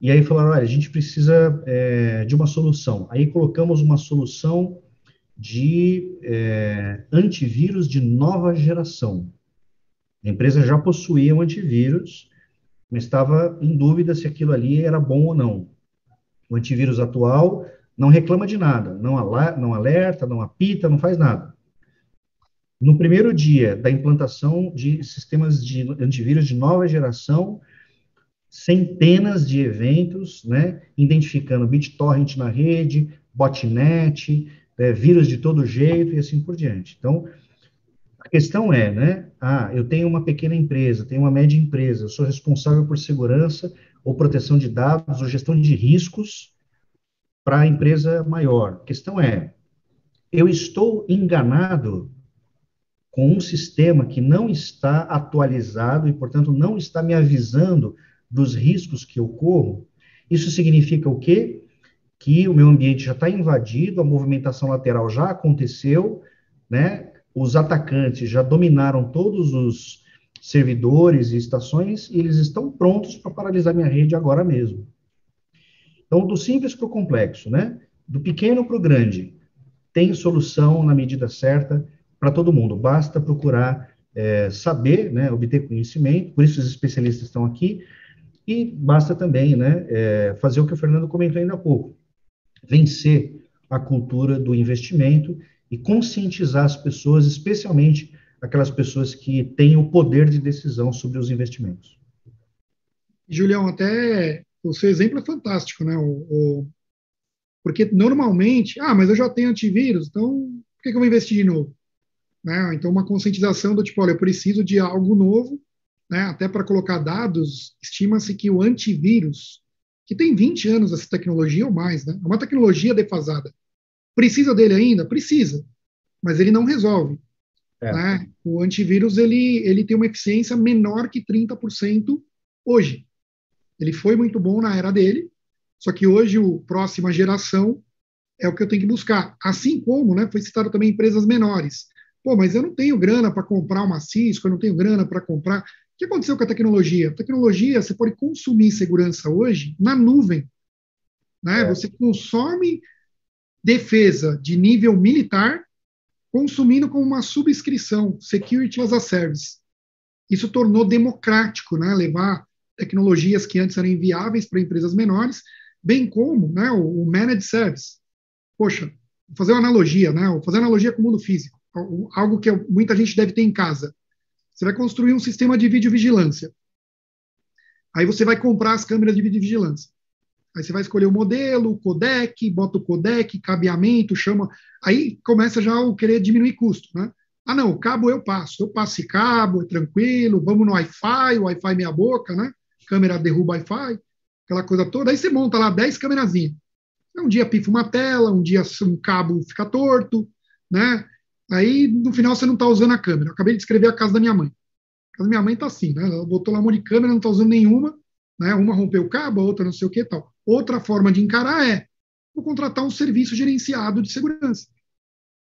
e aí falaram, olha, a gente precisa é, de uma solução. Aí colocamos uma solução de é, antivírus de nova geração. A empresa já possuía um antivírus, mas estava em dúvida se aquilo ali era bom ou não. O antivírus atual não reclama de nada, não, não alerta, não apita, não faz nada. No primeiro dia da implantação de sistemas de antivírus de nova geração, centenas de eventos, né, identificando BitTorrent na rede, botnet, é, vírus de todo jeito e assim por diante. Então, a questão é, né, ah, eu tenho uma pequena empresa, tenho uma média empresa, eu sou responsável por segurança ou proteção de dados ou gestão de riscos para a empresa maior. A questão é, eu estou enganado com um sistema que não está atualizado e, portanto, não está me avisando dos riscos que eu corro, isso significa o quê? Que o meu ambiente já está invadido, a movimentação lateral já aconteceu, né? Os atacantes já dominaram todos os servidores e estações e eles estão prontos para paralisar minha rede agora mesmo. Então, do simples para o complexo, né? Do pequeno para o grande, tem solução na medida certa para todo mundo. Basta procurar é, saber, né, obter conhecimento. Por isso os especialistas estão aqui. E basta também né, é, fazer o que o Fernando comentou ainda há pouco, vencer a cultura do investimento e conscientizar as pessoas, especialmente aquelas pessoas que têm o poder de decisão sobre os investimentos. Julião, até o seu exemplo é fantástico, né? O, o, porque normalmente, ah, mas eu já tenho antivírus, então por que, que eu vou investir de novo? Né? Então, uma conscientização do tipo, olha, eu preciso de algo novo né, até para colocar dados, estima-se que o antivírus, que tem 20 anos essa tecnologia ou mais, né, é uma tecnologia defasada. Precisa dele ainda? Precisa, mas ele não resolve. É. Né? O antivírus ele, ele tem uma eficiência menor que 30% hoje. Ele foi muito bom na era dele, só que hoje o próxima geração é o que eu tenho que buscar. Assim como, né, foi citado também empresas menores. Pô, mas eu não tenho grana para comprar uma Cisco, eu não tenho grana para comprar. O que aconteceu com a tecnologia? A tecnologia, você pode consumir segurança hoje na nuvem. Né? É. Você consome defesa de nível militar consumindo como uma subscrição, Security as a Service. Isso tornou democrático, né? levar tecnologias que antes eram inviáveis para empresas menores, bem como né, o, o Managed Service. Poxa, vou fazer uma analogia, né? vou fazer uma analogia com o mundo físico, algo que muita gente deve ter em casa Você vai construir um sistema de videovigilância. Aí você vai comprar as câmeras de videovigilância. Aí você vai escolher o modelo, o codec, bota o codec, cabeamento, chama. Aí começa já o querer diminuir custo, né? Ah, não, o cabo eu passo. Eu passo esse cabo, é tranquilo, vamos no Wi-Fi, o Wi-Fi meia boca, né? Câmera derruba Wi-Fi, aquela coisa toda. Aí você monta lá 10 câmerazinhas. Um dia pifa uma tela, um dia um cabo fica torto, né? Aí, no final, você não está usando a câmera. Eu acabei de descrever a casa da minha mãe. A casa da minha mãe está assim, né? Ela botou lá um monte de câmera, não está usando nenhuma, né? Uma rompeu o cabo, a outra não sei o que tal. Outra forma de encarar é vou contratar um serviço gerenciado de segurança.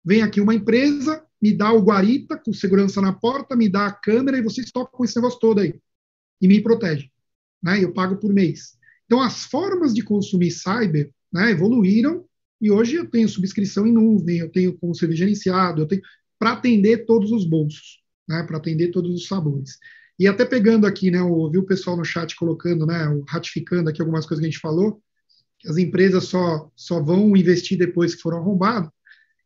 Vem aqui uma empresa, me dá o guarita com segurança na porta, me dá a câmera e vocês tocam esse negócio todo aí. E me protege. Né? Eu pago por mês. Então, as formas de consumir cyber né, evoluíram e hoje eu tenho subscrição em nuvem, eu tenho como serviço gerenciado, eu tenho para atender todos os bolsos, né, para atender todos os sabores. E até pegando aqui, né, ouvi o pessoal no chat colocando, né, ratificando aqui algumas coisas que a gente falou, que as empresas só, só vão investir depois que foram arrombadas,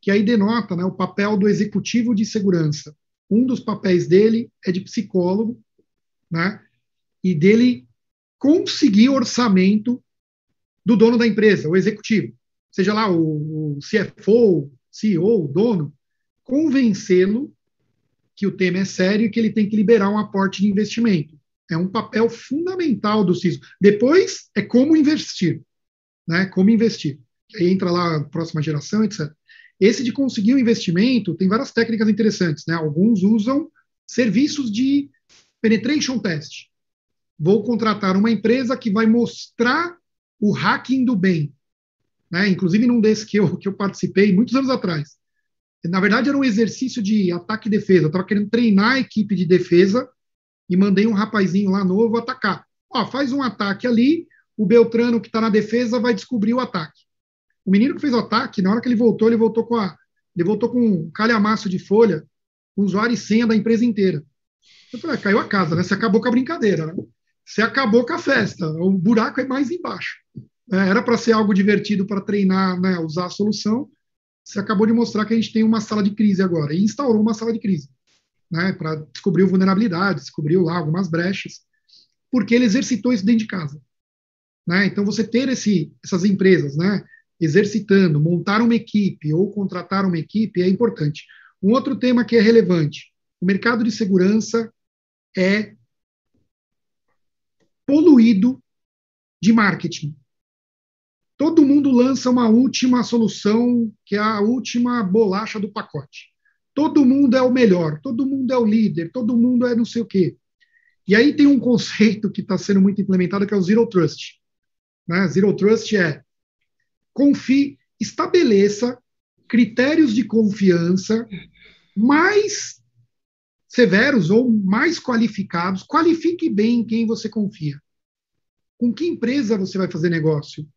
que aí denota né, o papel do executivo de segurança. Um dos papéis dele é de psicólogo, né, e dele conseguir orçamento do dono da empresa, o executivo seja lá o, o CFO, CEO, o dono, convencê-lo que o tema é sério e que ele tem que liberar um aporte de investimento. É um papel fundamental do CISO. Depois é como investir, né? Como investir. Aí entra lá a próxima geração, etc. Esse de conseguir o um investimento tem várias técnicas interessantes, né? Alguns usam serviços de penetration test. Vou contratar uma empresa que vai mostrar o hacking do bem né? inclusive num desses que eu, que eu participei muitos anos atrás. Na verdade, era um exercício de ataque e defesa. Eu estava querendo treinar a equipe de defesa e mandei um rapazinho lá novo atacar. Ó, faz um ataque ali, o Beltrano que está na defesa vai descobrir o ataque. O menino que fez o ataque, na hora que ele voltou, ele voltou com a, ele voltou com um calhamaço de folha, com usuário e senha da empresa inteira. Eu falei, ah, caiu a casa, né? Você acabou com a brincadeira, né? Você acabou com a festa. O buraco é mais embaixo. É, era para ser algo divertido para treinar, né, usar a solução. Você acabou de mostrar que a gente tem uma sala de crise agora e instaurou uma sala de crise, né, para descobrir vulnerabilidades, descobriu lá algumas brechas, porque ele exercitou isso dentro de casa. Né? Então, você ter esse, essas empresas, né, exercitando, montar uma equipe ou contratar uma equipe é importante. Um outro tema que é relevante: o mercado de segurança é poluído de marketing todo mundo lança uma última solução, que é a última bolacha do pacote. Todo mundo é o melhor, todo mundo é o líder, todo mundo é não sei o quê. E aí tem um conceito que está sendo muito implementado, que é o Zero Trust. Né? Zero Trust é confie, estabeleça critérios de confiança mais severos ou mais qualificados, qualifique bem quem você confia. Com que empresa você vai fazer negócio?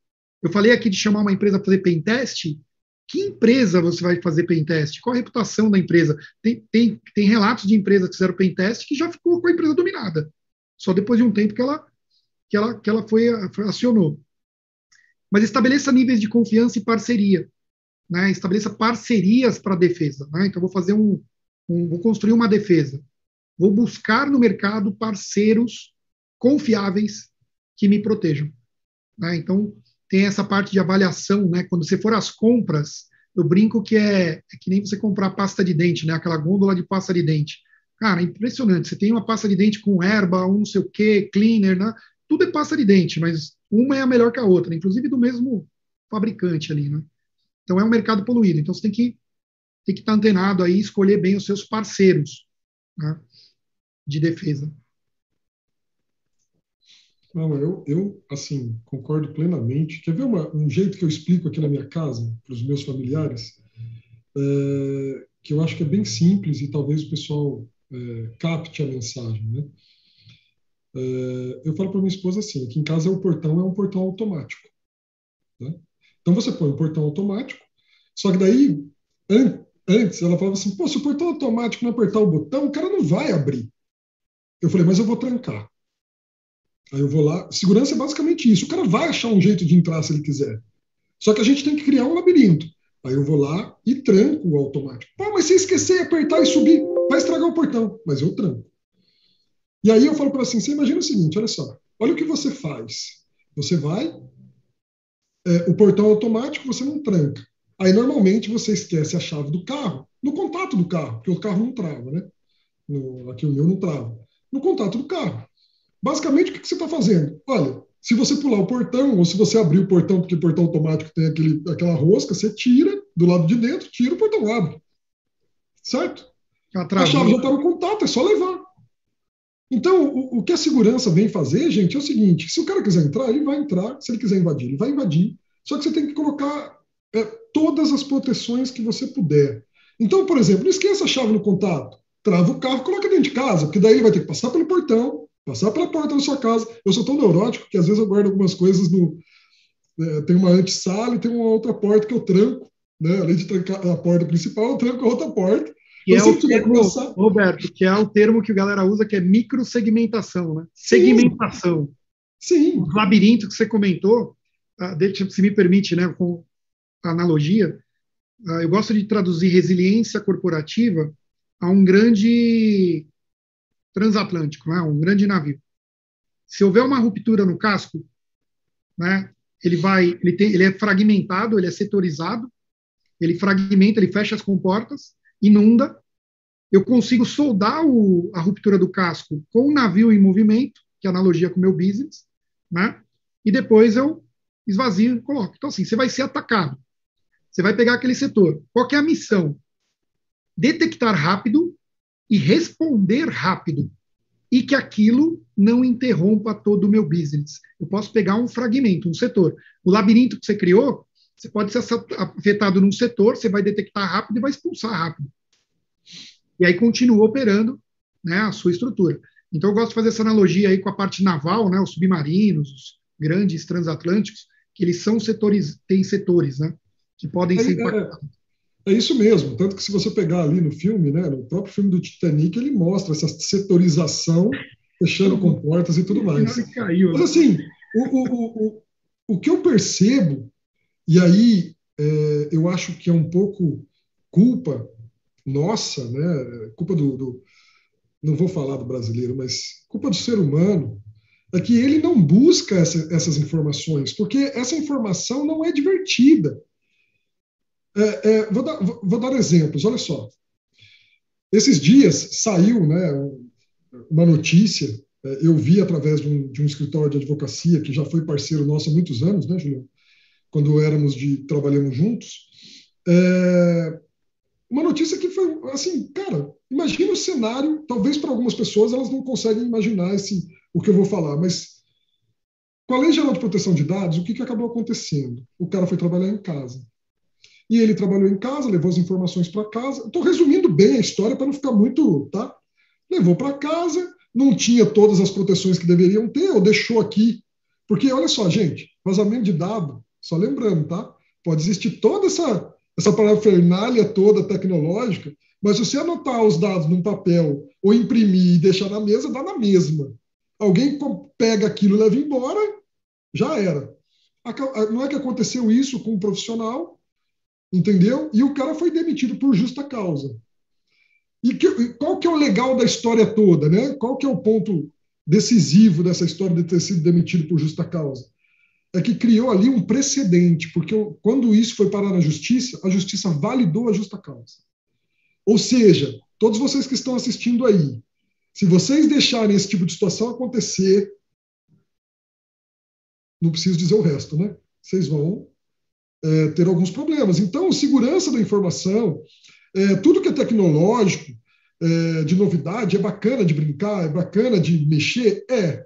Eu falei aqui de chamar uma empresa para fazer pentest. Que empresa você vai fazer pentest? Qual a reputação da empresa? Tem, tem, tem relatos de empresas que fizeram pentest que já ficou com a empresa dominada. Só depois de um tempo que ela, que ela, que ela foi, acionou. Mas estabeleça níveis de confiança e parceria. Né? Estabeleça parcerias para a defesa. Né? Então, vou fazer um, um, vou construir uma defesa. Vou buscar no mercado parceiros confiáveis que me protejam. Né? Então, tem essa parte de avaliação, né? Quando você for às compras, eu brinco que é, é, que nem você comprar pasta de dente, né? Aquela gôndola de pasta de dente. Cara, é impressionante. Você tem uma pasta de dente com erva, um não sei o quê, cleaner, né? Tudo é pasta de dente, mas uma é a melhor que a outra, inclusive do mesmo fabricante ali, né? Então é um mercado poluído. Então você tem que tem que estar antenado aí, escolher bem os seus parceiros né? de defesa. Não, eu, eu, assim, concordo plenamente. Quer ver uma, um jeito que eu explico aqui na minha casa, para os meus familiares, é, que eu acho que é bem simples e talvez o pessoal é, capte a mensagem, né? É, eu falo para minha esposa assim, aqui em casa é o portão é um portão automático. Né? Então você põe o portão automático, só que daí, an antes, ela falava assim, pô, se o portão automático não apertar o botão, o cara não vai abrir. Eu falei, mas eu vou trancar. Aí eu vou lá. Segurança é basicamente isso. O cara vai achar um jeito de entrar se ele quiser. Só que a gente tem que criar um labirinto. Aí eu vou lá e tranco o automático. Pô, mas se esquecer, apertar e subir, vai estragar o portão. Mas eu tranco. E aí eu falo para assim, você imagina o seguinte, olha só, olha o que você faz. Você vai, é, o portão automático você não tranca. Aí normalmente você esquece a chave do carro no contato do carro, porque o carro não trava, né? No, aqui o meu não trava. No contato do carro. Basicamente, o que, que você está fazendo? Olha, se você pular o portão, ou se você abrir o portão, porque o portão automático tem aquele, aquela rosca, você tira do lado de dentro, tira o portão abre. Certo? A chave já está no contato, é só levar. Então, o, o, que a segurança vem fazer, gente, é o seguinte: se o cara quiser entrar, ele vai entrar. Se ele quiser invadir, ele vai invadir. Só que você tem que colocar é, todas as proteções que você puder. Então, por exemplo, não esqueça a chave no contato. Trava o carro, coloca dentro de casa, porque daí ele vai ter que passar pelo portão, passar pela porta da sua casa. Eu sou tão neurótico que às vezes eu guardo algumas coisas no. É, tem uma antessala e tem uma outra porta que eu tranco. Né? Além de trancar a porta principal, eu tranco a outra porta. Que então, é o termo, começar... Roberto, que é o termo que a galera usa, que é microsegmentação, né? Segmentação. Sim. O labirinto que você comentou, ah, se me permite, né, com analogia, ah, eu gosto de traduzir resiliência corporativa a um grande transatlântico, né, um grande navio. Se houver uma ruptura no casco, né, ele vai, ele, tem, ele é fragmentado, ele é setorizado, ele fragmenta, ele fecha as comportas, inunda. Eu consigo soldar o, a ruptura do casco com um navio em movimento, que é analogia com o meu business, né? E depois eu esvazio e coloco. Então, assim, você vai ser atacado. Você vai pegar aquele setor. Qual é a missão? Detectar rápido e responder rápido. E que aquilo não interrompa todo o meu business. Eu posso pegar um fragmento, um setor. O labirinto que você criou, você pode ser afetado num setor, você vai detectar rápido e vai expulsar rápido. E aí continua operando né, a sua estrutura. Então, eu gosto de fazer essa analogia aí com a parte naval, né, os submarinos, os grandes transatlânticos, que eles são setores, têm setores, né? que podem é, ser impactados. É, é, isso mesmo, tanto que se você pegar ali no filme, né, no próprio filme do Titanic, ele mostra essa setorização, fechando com portas e tudo mais. Mas assim, o, o, o, o que eu percebo, e aí é, eu acho que é um pouco culpa nossa, né, culpa do, do não vou falar do brasileiro, mas culpa do ser humano, é que ele não busca essa, essas informações, porque essa informação não é divertida. É, é, vou, dar, vou, dar, exemplos, olha só. Esses dias saiu né, uma notícia, é, eu vi através de um, de um, escritório de advocacia que já foi parceiro nosso há muitos anos, né, Julião? Quando éramos de trabalhamos juntos. É, uma notícia que foi assim, cara, imagina o cenário, talvez para algumas pessoas elas não conseguem imaginar esse, o que eu vou falar, mas com a Lei Geral de Proteção de Dados, o que, que acabou acontecendo? O cara foi trabalhar em casa. E ele trabalhou em casa, levou as informações para casa. Estou resumindo bem a história para não ficar muito, tá? Levou para casa, não tinha todas as proteções que deveriam ter, ou deixou aqui. Porque, olha só, gente, vazamento de dado, só lembrando, tá? Pode existir toda essa, essa parafernália toda tecnológica, mas se você anotar os dados num papel ou imprimir e deixar na mesa, dá na mesma. Alguém pega aquilo leva embora, já era. Não é que aconteceu isso com um profissional, entendeu? E o cara foi demitido por justa causa. E que, qual que é o legal da história toda, né? Qual que é o ponto decisivo dessa história de ter sido demitido por justa causa? É que criou ali um precedente, porque quando isso foi parar na justiça, a justiça validou a justa causa. Ou seja, todos vocês que estão assistindo aí, se vocês deixarem esse tipo de situação acontecer, não preciso dizer o resto, né? Vocês vão é, ter alguns problemas. Então, segurança da informação, é, tudo que é tecnológico, é, de novidade, é bacana de brincar, é bacana de mexer? É.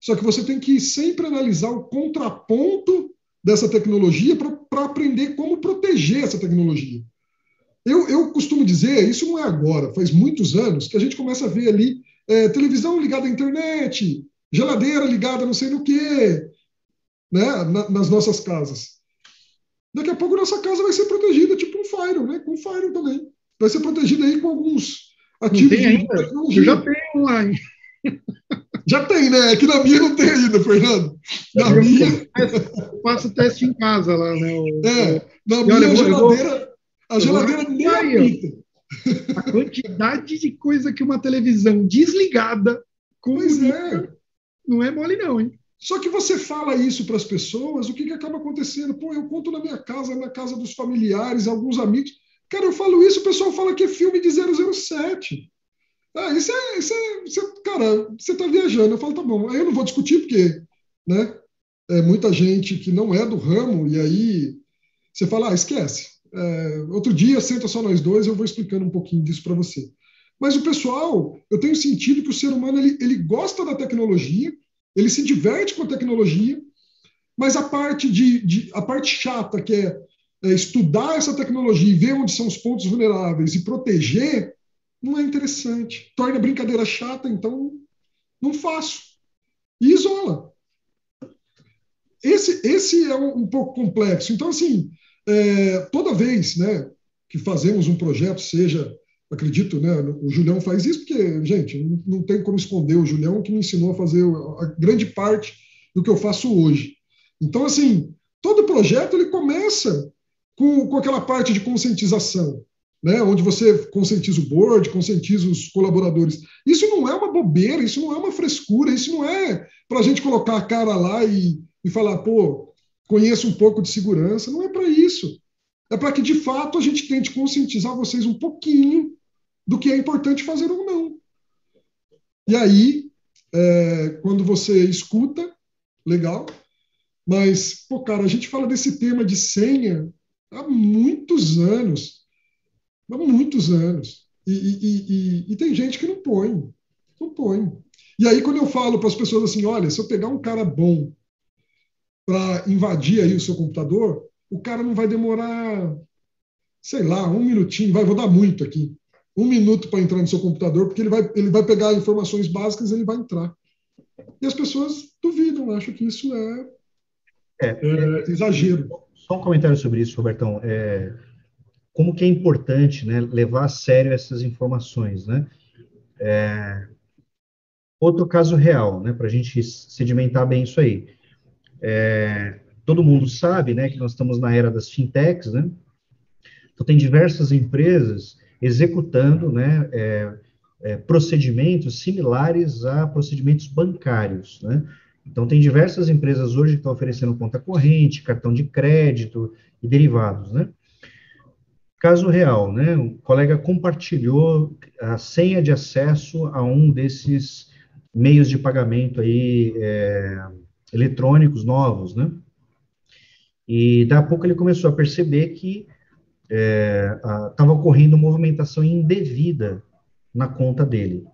Só que você tem que sempre analisar o contraponto dessa tecnologia para aprender como proteger essa tecnologia. Eu, eu costumo dizer, isso não é agora, faz muitos anos, que a gente começa a ver ali é, televisão ligada à internet, geladeira ligada não sei no que, né, na, nas nossas casas. Daqui a pouco nossa casa vai ser protegida, tipo um Fire, né? Com Fire também. Vai ser protegida aí com alguns ativos. Não tem ainda. Eu já tenho online. Já tem, né? É que na minha não tem ainda, Fernando. Na eu minha. faço teste em casa lá, né? É, na minha olha, geladeira, vou, a geladeira nem apita. A quantidade de coisa que uma televisão desligada pois é. não é mole não, hein? Só que você fala isso para as pessoas, o que, que acaba acontecendo? Pô, eu conto na minha casa, na casa dos familiares, alguns amigos. Cara, eu falo isso, o pessoal fala que é filme de 007. Ah, isso é, isso é, isso é cara, você está viajando. Eu falo, tá bom. Aí eu não vou discutir, porque né, é muita gente que não é do ramo, e aí você fala, ah, esquece. É, outro dia, senta só nós dois, eu vou explicando um pouquinho disso para você. Mas o pessoal, eu tenho sentido que o ser humano ele, ele gosta da tecnologia, ele se diverte com a tecnologia, mas a parte de, de a parte chata que é, é, estudar essa tecnologia e ver onde são os pontos vulneráveis e proteger não é interessante. Torna a brincadeira chata, então não faço. E isola. Esse, esse é um, um pouco complexo. Então, assim, é, toda vez né, que fazemos um projeto, seja, acredito, né, o Julião faz isso, porque, gente, não, tem como esconder o Julião que me ensinou a fazer a grande parte do que eu faço hoje. Então, assim, todo projeto ele começa com, com aquela parte de conscientização né, onde você conscientiza o board, conscientiza os colaboradores. Isso não é uma bobeira, isso não é uma frescura, isso não é para a gente colocar a cara lá e, e falar, pô, conheço um pouco de segurança. Não é para isso. É para que, de fato, a gente tente conscientizar vocês um pouquinho do que é importante fazer ou não. E aí, é, quando você escuta, legal, mas, pô, cara, a gente fala desse tema de senha há muitos anos há muitos anos. E, e, e, e, tem gente que não põe, não põe. E aí, quando eu falo para as pessoas assim, olha, se eu pegar um cara bom para invadir aí o seu computador, o cara não vai demorar, sei lá, um minutinho, vai, vou dar muito aqui, um minuto para entrar no seu computador, porque ele vai, ele vai pegar informações básicas e ele vai entrar. E as pessoas duvidam, acham que isso é, é, é exagero. Só um comentário sobre isso, Robertão. É, como que é importante né, levar a sério essas informações, né? É, outro caso real, né, para a gente sedimentar bem isso aí. É, todo mundo sabe, né, que nós estamos na era das fintechs, né? Então tem diversas empresas executando, né, é, é procedimentos similares a procedimentos bancários, né? Então tem diversas empresas hoje que estão oferecendo conta corrente, cartão de crédito e derivados, né? Caso real, né? Um colega compartilhou a senha de acesso a um desses meios de pagamento aí é, eletrônicos novos, né? E da pouco ele começou a perceber que estava é, ocorrendo movimentação indevida na conta dele.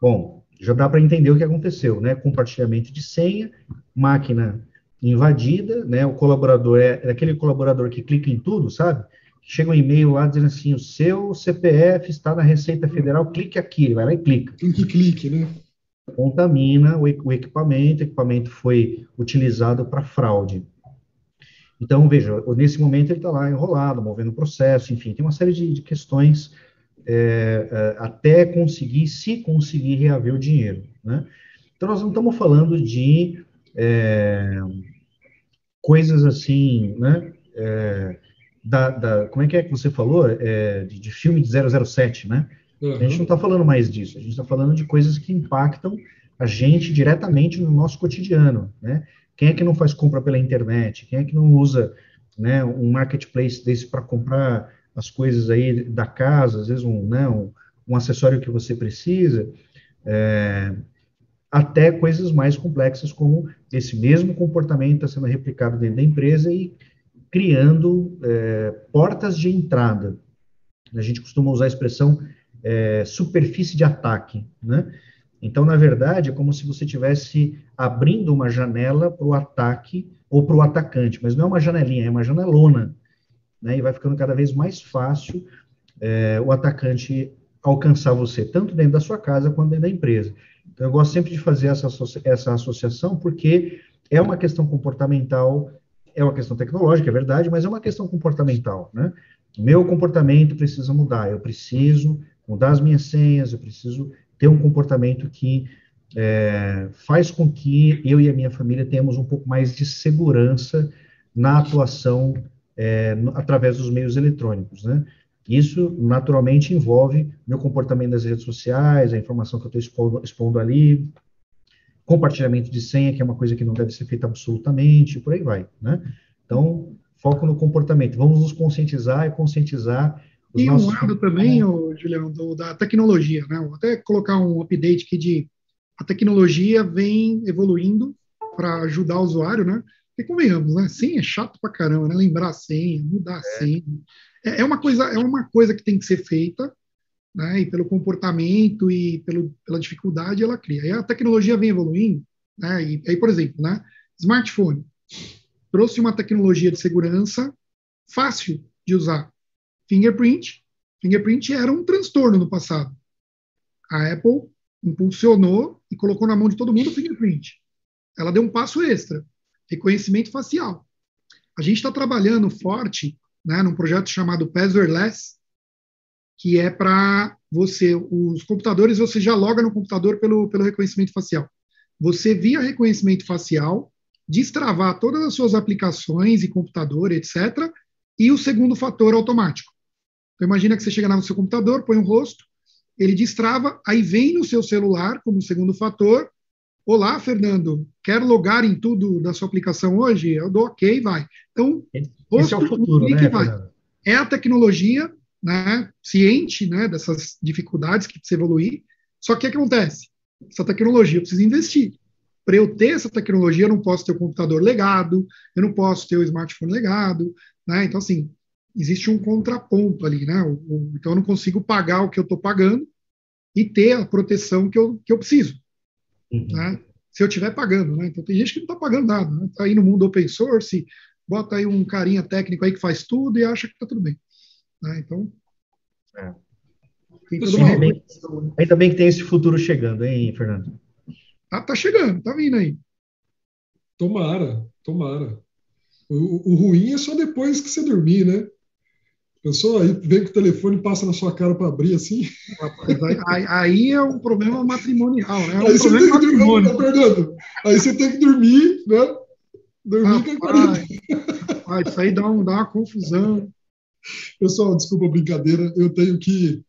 Bom, já dá para entender o que aconteceu, né? Compartilhamento de senha, máquina invadida, né? O colaborador é, é aquele colaborador que clica em tudo, sabe? chega um e-mail lá dizendo assim, o seu CPF está na Receita Federal, clique aqui, ele vai lá e clica. Clique, clique, né? Contamina o, o equipamento, o equipamento foi utilizado para fraude. Então, veja, nesse momento ele está lá enrolado, movendo o processo, enfim, tem uma série de, de questões é, é, até conseguir, se conseguir reaver o dinheiro, né? Então, nós não estamos falando de é, coisas assim, né? É, da, da, como é que é que você falou? É, de, de, filme de 007, né? Uhum. A gente não está falando mais disso, a gente está falando de coisas que impactam a gente diretamente no nosso cotidiano, né? Quem é que não faz compra pela internet? Quem é que não usa né, um marketplace desse para comprar as coisas aí da casa, às vezes um, né, um, um acessório que você precisa, é, até coisas mais complexas como esse mesmo comportamento está sendo replicado dentro da empresa e criando é, portas de entrada. A gente costuma usar a expressão é, superfície de ataque, né? Então, na verdade, é como se você estivesse abrindo uma janela para o ataque ou para o atacante, mas não é uma janelinha, é uma janelona, né? E vai ficando cada vez mais fácil é, o atacante alcançar você, tanto dentro da sua casa quanto dentro da empresa. Então, eu gosto sempre de fazer essa, essa associação, porque é uma questão comportamental é uma questão tecnológica, é verdade, mas é uma questão comportamental, né? Meu comportamento precisa mudar, eu preciso mudar as minhas senhas, eu preciso ter um comportamento que é, faz com que eu e a minha família tenhamos um pouco mais de segurança na atuação é, através dos meios eletrônicos, né? Isso naturalmente envolve meu comportamento nas redes sociais, a informação que eu estou expondo, expondo, ali, compartilhamento de senha, que é uma coisa que não deve ser feita absolutamente, por aí vai, né? Então, foco no comportamento. Vamos nos conscientizar e conscientizar e nossos... um lado também, oh, Julião, do, da tecnologia, né? Vou até colocar um update aqui de a tecnologia vem evoluindo para ajudar o usuário, né? Porque convenhamos, né? Senha é chato pra caramba, né? Lembrar a senha, mudar a é. senha. É, é, uma coisa, é uma coisa que tem que ser feita, né? E pelo comportamento e pelo, pela dificuldade ela cria. E a tecnologia vem evoluindo, né? E aí, por exemplo, né? Smartphone trouxe uma tecnologia de segurança fácil de usar. Fingerprint. Fingerprint era um transtorno no passado. A Apple impulsionou e colocou na mão de todo mundo o fingerprint. Ela deu um passo extra, reconhecimento facial. A gente está trabalhando forte né, num projeto chamado Passwordless, que é para você, os computadores, você já loga no computador pelo, pelo reconhecimento facial. Você, via reconhecimento facial, destravar todas as suas aplicações e computador, etc., e o segundo fator automático. Então, imagina que você chega no seu computador, põe um rosto, ele destrava, aí vem no seu celular como segundo fator. Olá, Fernando, quer logar em tudo da sua aplicação hoje? Eu dou ok, vai. Então, esse é o futuro, né, vai. É a tecnologia, né, ciente, né, dessas dificuldades que precisa evoluir. Só que o que acontece? Essa tecnologia eu preciso investir. Para eu ter essa tecnologia, eu não posso ter o computador legado, eu não posso ter o smartphone legado, né? Então, assim, existe um contraponto ali, né? O, o, então eu não consigo pagar o que eu estou pagando e ter a proteção que eu, que eu preciso, uhum. né? Se eu estiver pagando, né? Então tem gente que não está pagando nada, né? Tá aí no mundo open source, bota aí um carinha técnico aí que faz tudo e acha que está tudo bem, né? Então é. ainda, bem, ainda bem que tem esse futuro chegando, hein, Fernando? Ah, tá chegando, tá vindo aí. Tomara, tomara. O, o, ruim é só depois que você dormir, né? Pensou? Aí vem que o telefone passa na sua cara para abrir assim. Aí, aí, é um problema matrimonial, né? É um aí, você tem que dormir, Fernando, aí você tem que dormir, né? Dormir Rapaz, com isso aí dá, um, dá uma confusão. Pessoal, desculpa a brincadeira, eu tenho que.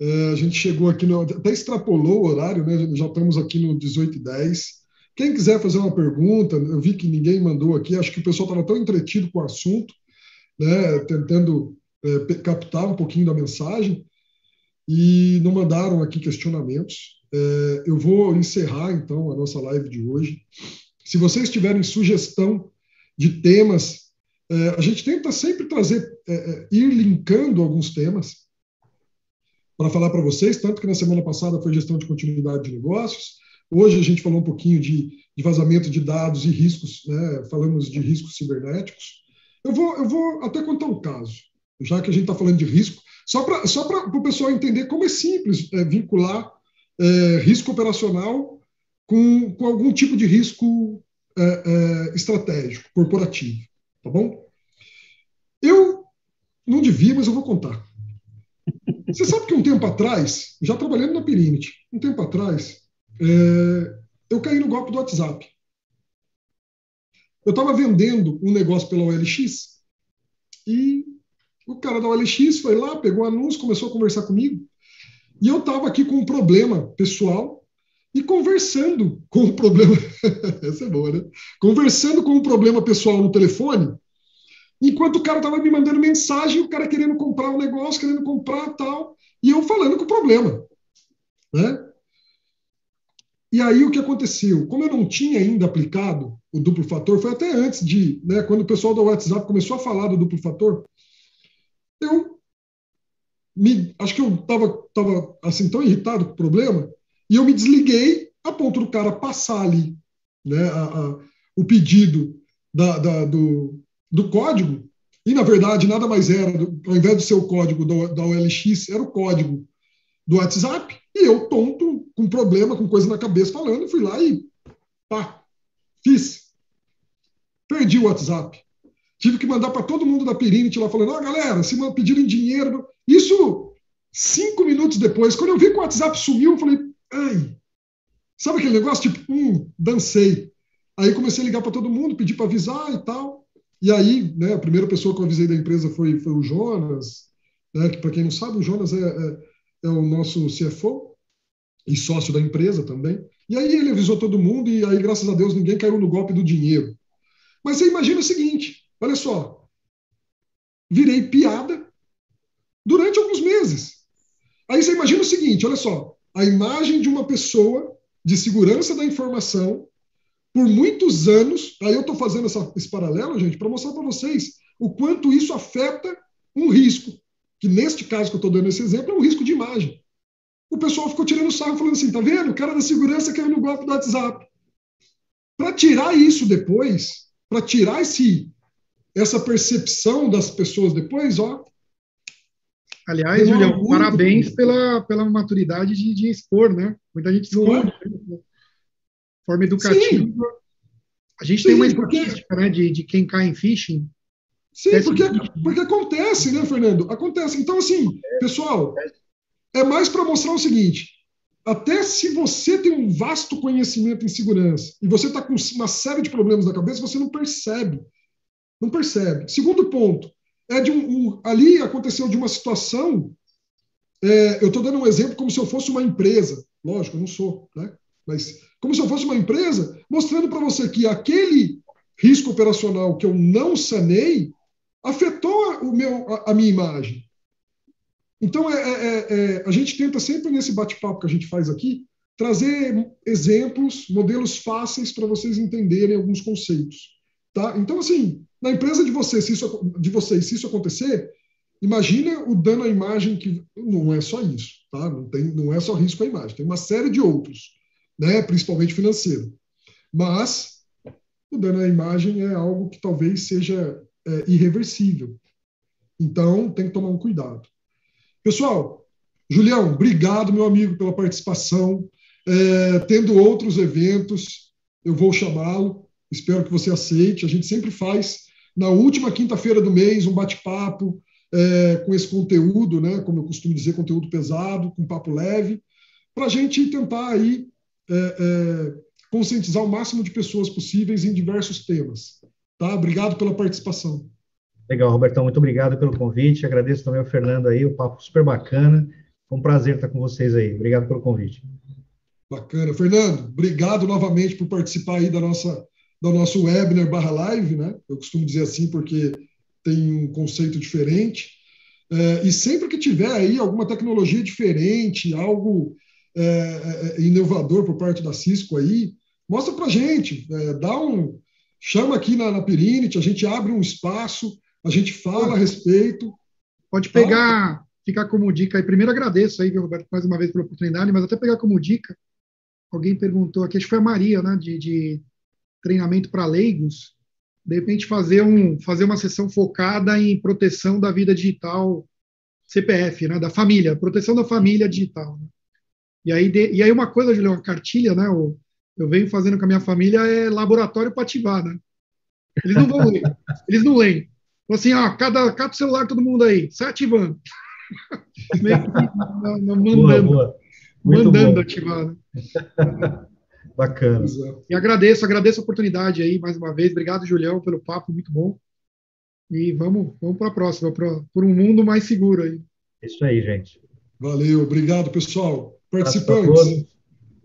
É, a gente chegou aqui, no, até extrapolou o horário, né? Já estamos aqui no 18h10. Quem quiser fazer uma pergunta, eu vi que ninguém mandou aqui, acho que o pessoal estava tão entretido com o assunto, né? Tentando é, captar um pouquinho da mensagem e não mandaram aqui questionamentos. É, eu vou encerrar então a nossa live de hoje. Se vocês tiverem sugestão de temas, é, a gente tenta sempre trazer, é, é, ir linkando alguns temas para falar para vocês, tanto que na semana passada foi gestão de continuidade de negócios, hoje a gente falou um pouquinho de, de vazamento de dados e riscos, né? falamos de riscos cibernéticos. Eu vou, eu vou até contar um caso já que a gente está falando de risco, só para só o pessoal entender como é simples é, vincular é, risco operacional com, com algum tipo de risco é, é, estratégico, corporativo. Tá bom? Eu não devia, mas eu vou contar. Você sabe que um tempo atrás, já trabalhando na Pirinity, um tempo atrás, é, eu caí no golpe do WhatsApp. Eu estava vendendo um negócio pela OLX e o cara da OLX foi lá, pegou o anúncio, começou a conversar comigo. E eu estava aqui com um problema pessoal e conversando com o problema. Essa é boa, né? Conversando com o problema pessoal no telefone, enquanto o cara estava me mandando mensagem, o cara querendo comprar um negócio, querendo comprar tal, e eu falando com o problema. Né? E aí o que aconteceu? Como eu não tinha ainda aplicado o duplo fator, foi até antes de, né, quando o pessoal do WhatsApp começou a falar do duplo fator, eu me, acho que eu estava tava, assim, tão irritado com o problema, e eu me desliguei a ponto do cara passar ali né, a, a, o pedido da, da, do, do código, e na verdade nada mais era, do, ao invés de ser o código da, da OLX, era o código do WhatsApp, e eu, tonto, com problema, com coisa na cabeça, falando, fui lá e pá, fiz. Perdi o WhatsApp. Tive que mandar para todo mundo da Pirinity lá falando: ah, galera, se pedirem dinheiro. Isso cinco minutos depois, quando eu vi que o WhatsApp sumiu, eu falei: ai, Sabe aquele negócio tipo, hum, dancei. Aí comecei a ligar para todo mundo, pedi para avisar e tal. E aí, né, a primeira pessoa que eu avisei da empresa foi, foi o Jonas, né, que para quem não sabe, o Jonas é, é, é, o nosso CFO e sócio da empresa também. E aí ele avisou todo mundo e aí, graças a Deus, ninguém caiu no golpe do dinheiro. Mas você imagina o seguinte, olha só, virei piada durante alguns meses. Aí você imagina o seguinte, olha só, a imagem de uma pessoa de segurança da informação por muitos anos. Aí eu estou fazendo essa, esse paralelo, gente, para mostrar para vocês o quanto isso afeta um risco. Que neste caso que eu estou dando esse exemplo é um risco de imagem. O pessoal ficou tirando sarro falando assim: tá vendo? O cara da segurança caiu no golpe do WhatsApp. Para tirar isso depois, para tirar esse, essa percepção das pessoas depois, ó. Aliás, Julião, parabéns pela, pela maturidade de, de expor, né? Muita gente esconde. Né? forma educativa. Sim. A gente Sim, tem uma estatística porque... né, de, de quem cai em phishing. Sim, porque, porque acontece, né, Fernando? Acontece. Então, assim, pessoal, é mais para mostrar o seguinte: até se você tem um vasto conhecimento em segurança e você está com uma série de problemas na cabeça, você não percebe. Não percebe. Segundo ponto, é de um, um ali aconteceu de uma situação. É, eu estou dando um exemplo como se eu fosse uma empresa. Lógico, eu não sou, né? Mas como se eu fosse uma empresa, mostrando para você que aquele risco operacional que eu não sanei afetou o meu, a, a minha imagem. Então, é, é, é, é a gente tenta sempre nesse bate-papo que a gente faz aqui trazer exemplos, modelos fáceis para vocês entenderem alguns conceitos. Tá? Então, assim, na empresa de vocês, se isso, de vocês, se isso acontecer, imagina o dano à imagem que não é só isso, tá? Não, tem, não é só risco à imagem, tem uma série de outros né, principalmente financeiro. Mas o dano à imagem é algo que talvez seja é, irreversível. Então, tem que tomar um cuidado. Pessoal, Julião, obrigado, meu amigo, pela participação. É, tendo outros eventos, eu vou chamá-lo. Espero que você aceite. A gente sempre faz, na última quinta-feira do mês, um bate-papo é, com esse conteúdo, né, como eu costumo dizer, conteúdo pesado, com papo leve, para a gente tentar aí é, é, conscientizar o máximo de pessoas possíveis em diversos temas. Tá? Obrigado pela participação. Legal, Robertão, muito obrigado pelo convite. Agradeço também ao Fernando aí, o papo super bacana. Foi um prazer estar com vocês aí. Obrigado pelo convite. Bacana. Fernando, obrigado novamente por participar aí da nossa do nosso webinar barra live, né? Eu costumo dizer assim porque tem um conceito diferente. É, e sempre que tiver aí alguma tecnologia diferente, algo é, é, inovador por parte da Cisco aí, mostra para gente, é, dá um, chama aqui na, na a gente abre um espaço, a gente fala a respeito. Pode pegar, tá? ficar como dica aí. Primeiro agradeço aí, Roberto, mais uma vez pela oportunidade, mas até pegar como dica, alguém perguntou aqui, acho que foi a Maria, né, de, de treinamento para leigos, de repente fazer, um, fazer uma sessão focada em proteção da vida digital CPF, né, da família, proteção da família digital. Né? E aí, de, e aí uma coisa, Julião, a cartilha, né? Eu, eu venho fazendo com a minha família é laboratório para ativar, né? Eles não vão ler, eles não leem. Então, assim, ó, cada, cada celular, todo mundo aí, sai ativando. mandando, boa, boa. mandando bom. ativar. Né? Bacana. E agradeço, agradeço a oportunidade aí mais uma vez. Obrigado, Julião, pelo papo, muito bom. E vamos, vamos para a próxima, para um mundo mais seguro aí. Isso aí, gente. Valeu, obrigado, pessoal. Participantes,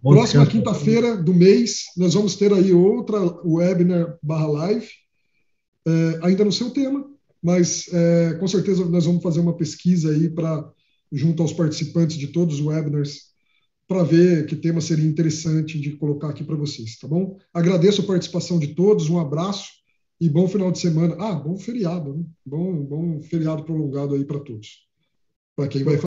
próxima quinta-feira do mês, nós vamos ter aí outra webinar barra live, é, ainda no seu tema, mas é, com certeza nós vamos fazer uma pesquisa aí para junto aos participantes de todos os webinars para ver que tema seria interessante de colocar aqui para vocês, tá bom? Agradeço a participação de todos, um abraço e bom final de semana. Ah, bom feriado, né? Bom, bom feriado prolongado aí para todos. Para quem vai